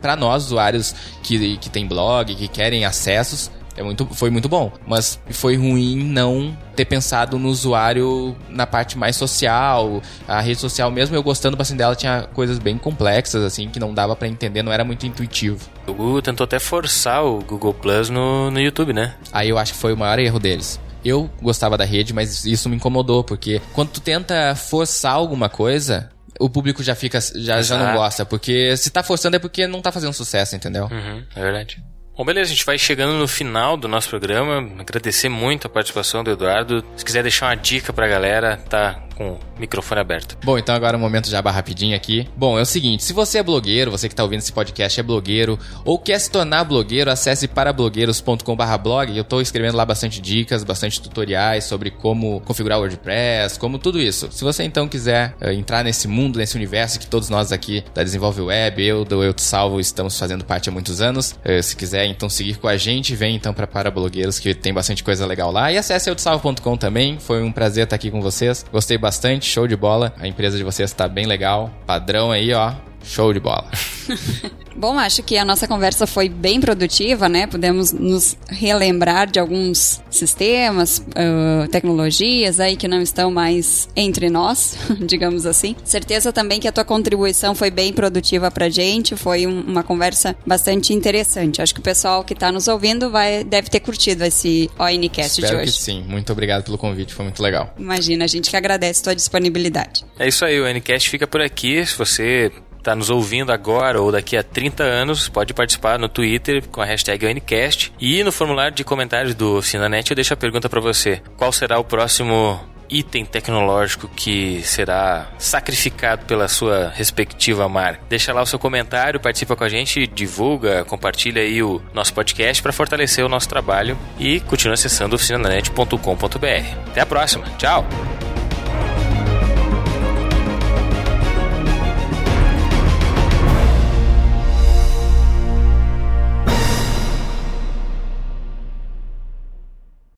para nós usuários que, que tem blog, que querem acessos, é muito, foi muito bom, mas foi ruim não ter pensado no usuário na parte mais social. A rede social, mesmo eu gostando bastante dela, tinha coisas bem complexas, assim, que não dava para entender, não era muito intuitivo. O Google tentou até forçar o Google Plus no, no YouTube, né? Aí eu acho que foi o maior erro deles. Eu gostava da rede, mas isso me incomodou, porque quando tu tenta forçar alguma coisa, o público já fica já, já não gosta, porque se tá forçando é porque não tá fazendo sucesso, entendeu? Uhum, é verdade. Bom, beleza, a gente vai chegando no final do nosso programa. Agradecer muito a participação do Eduardo. Se quiser deixar uma dica pra galera, tá com o microfone aberto. Bom, então agora é o momento de aba rapidinho aqui. Bom, é o seguinte, se você é blogueiro, você que está ouvindo esse podcast é blogueiro, ou quer se tornar blogueiro, acesse parablogueiros.com.br blog. Eu estou escrevendo lá bastante dicas, bastante tutoriais sobre como configurar o WordPress, como tudo isso. Se você então quiser uh, entrar nesse mundo, nesse universo que todos nós aqui da Desenvolve Web, eu do Eu Te Salvo, estamos fazendo parte há muitos anos, uh, se quiser então seguir com a gente, vem então para Parablogueiros que tem bastante coisa legal lá. E acesse eutesalvo.com também, foi um prazer estar aqui com vocês. Gostei bastante, show de bola. A empresa de vocês está bem legal. Padrão aí, ó. Show de bola. Bom, acho que a nossa conversa foi bem produtiva, né? Pudemos nos relembrar de alguns sistemas, uh, tecnologias aí que não estão mais entre nós, digamos assim. Certeza também que a tua contribuição foi bem produtiva pra gente, foi um, uma conversa bastante interessante. Acho que o pessoal que está nos ouvindo vai, deve ter curtido esse ONCast Espero de hoje. que sim. Muito obrigado pelo convite, foi muito legal. Imagina, a gente que agradece a tua disponibilidade. É isso aí, o ONCast fica por aqui. Se você está nos ouvindo agora ou daqui a 30 anos, pode participar no Twitter com a hashtag ONCast. E no formulário de comentários do OficinaNet eu deixo a pergunta para você. Qual será o próximo item tecnológico que será sacrificado pela sua respectiva marca. Deixa lá o seu comentário, participa com a gente, divulga, compartilha aí o nosso podcast para fortalecer o nosso trabalho e continua acessando oficinanet.com.br. Até a próxima. Tchau.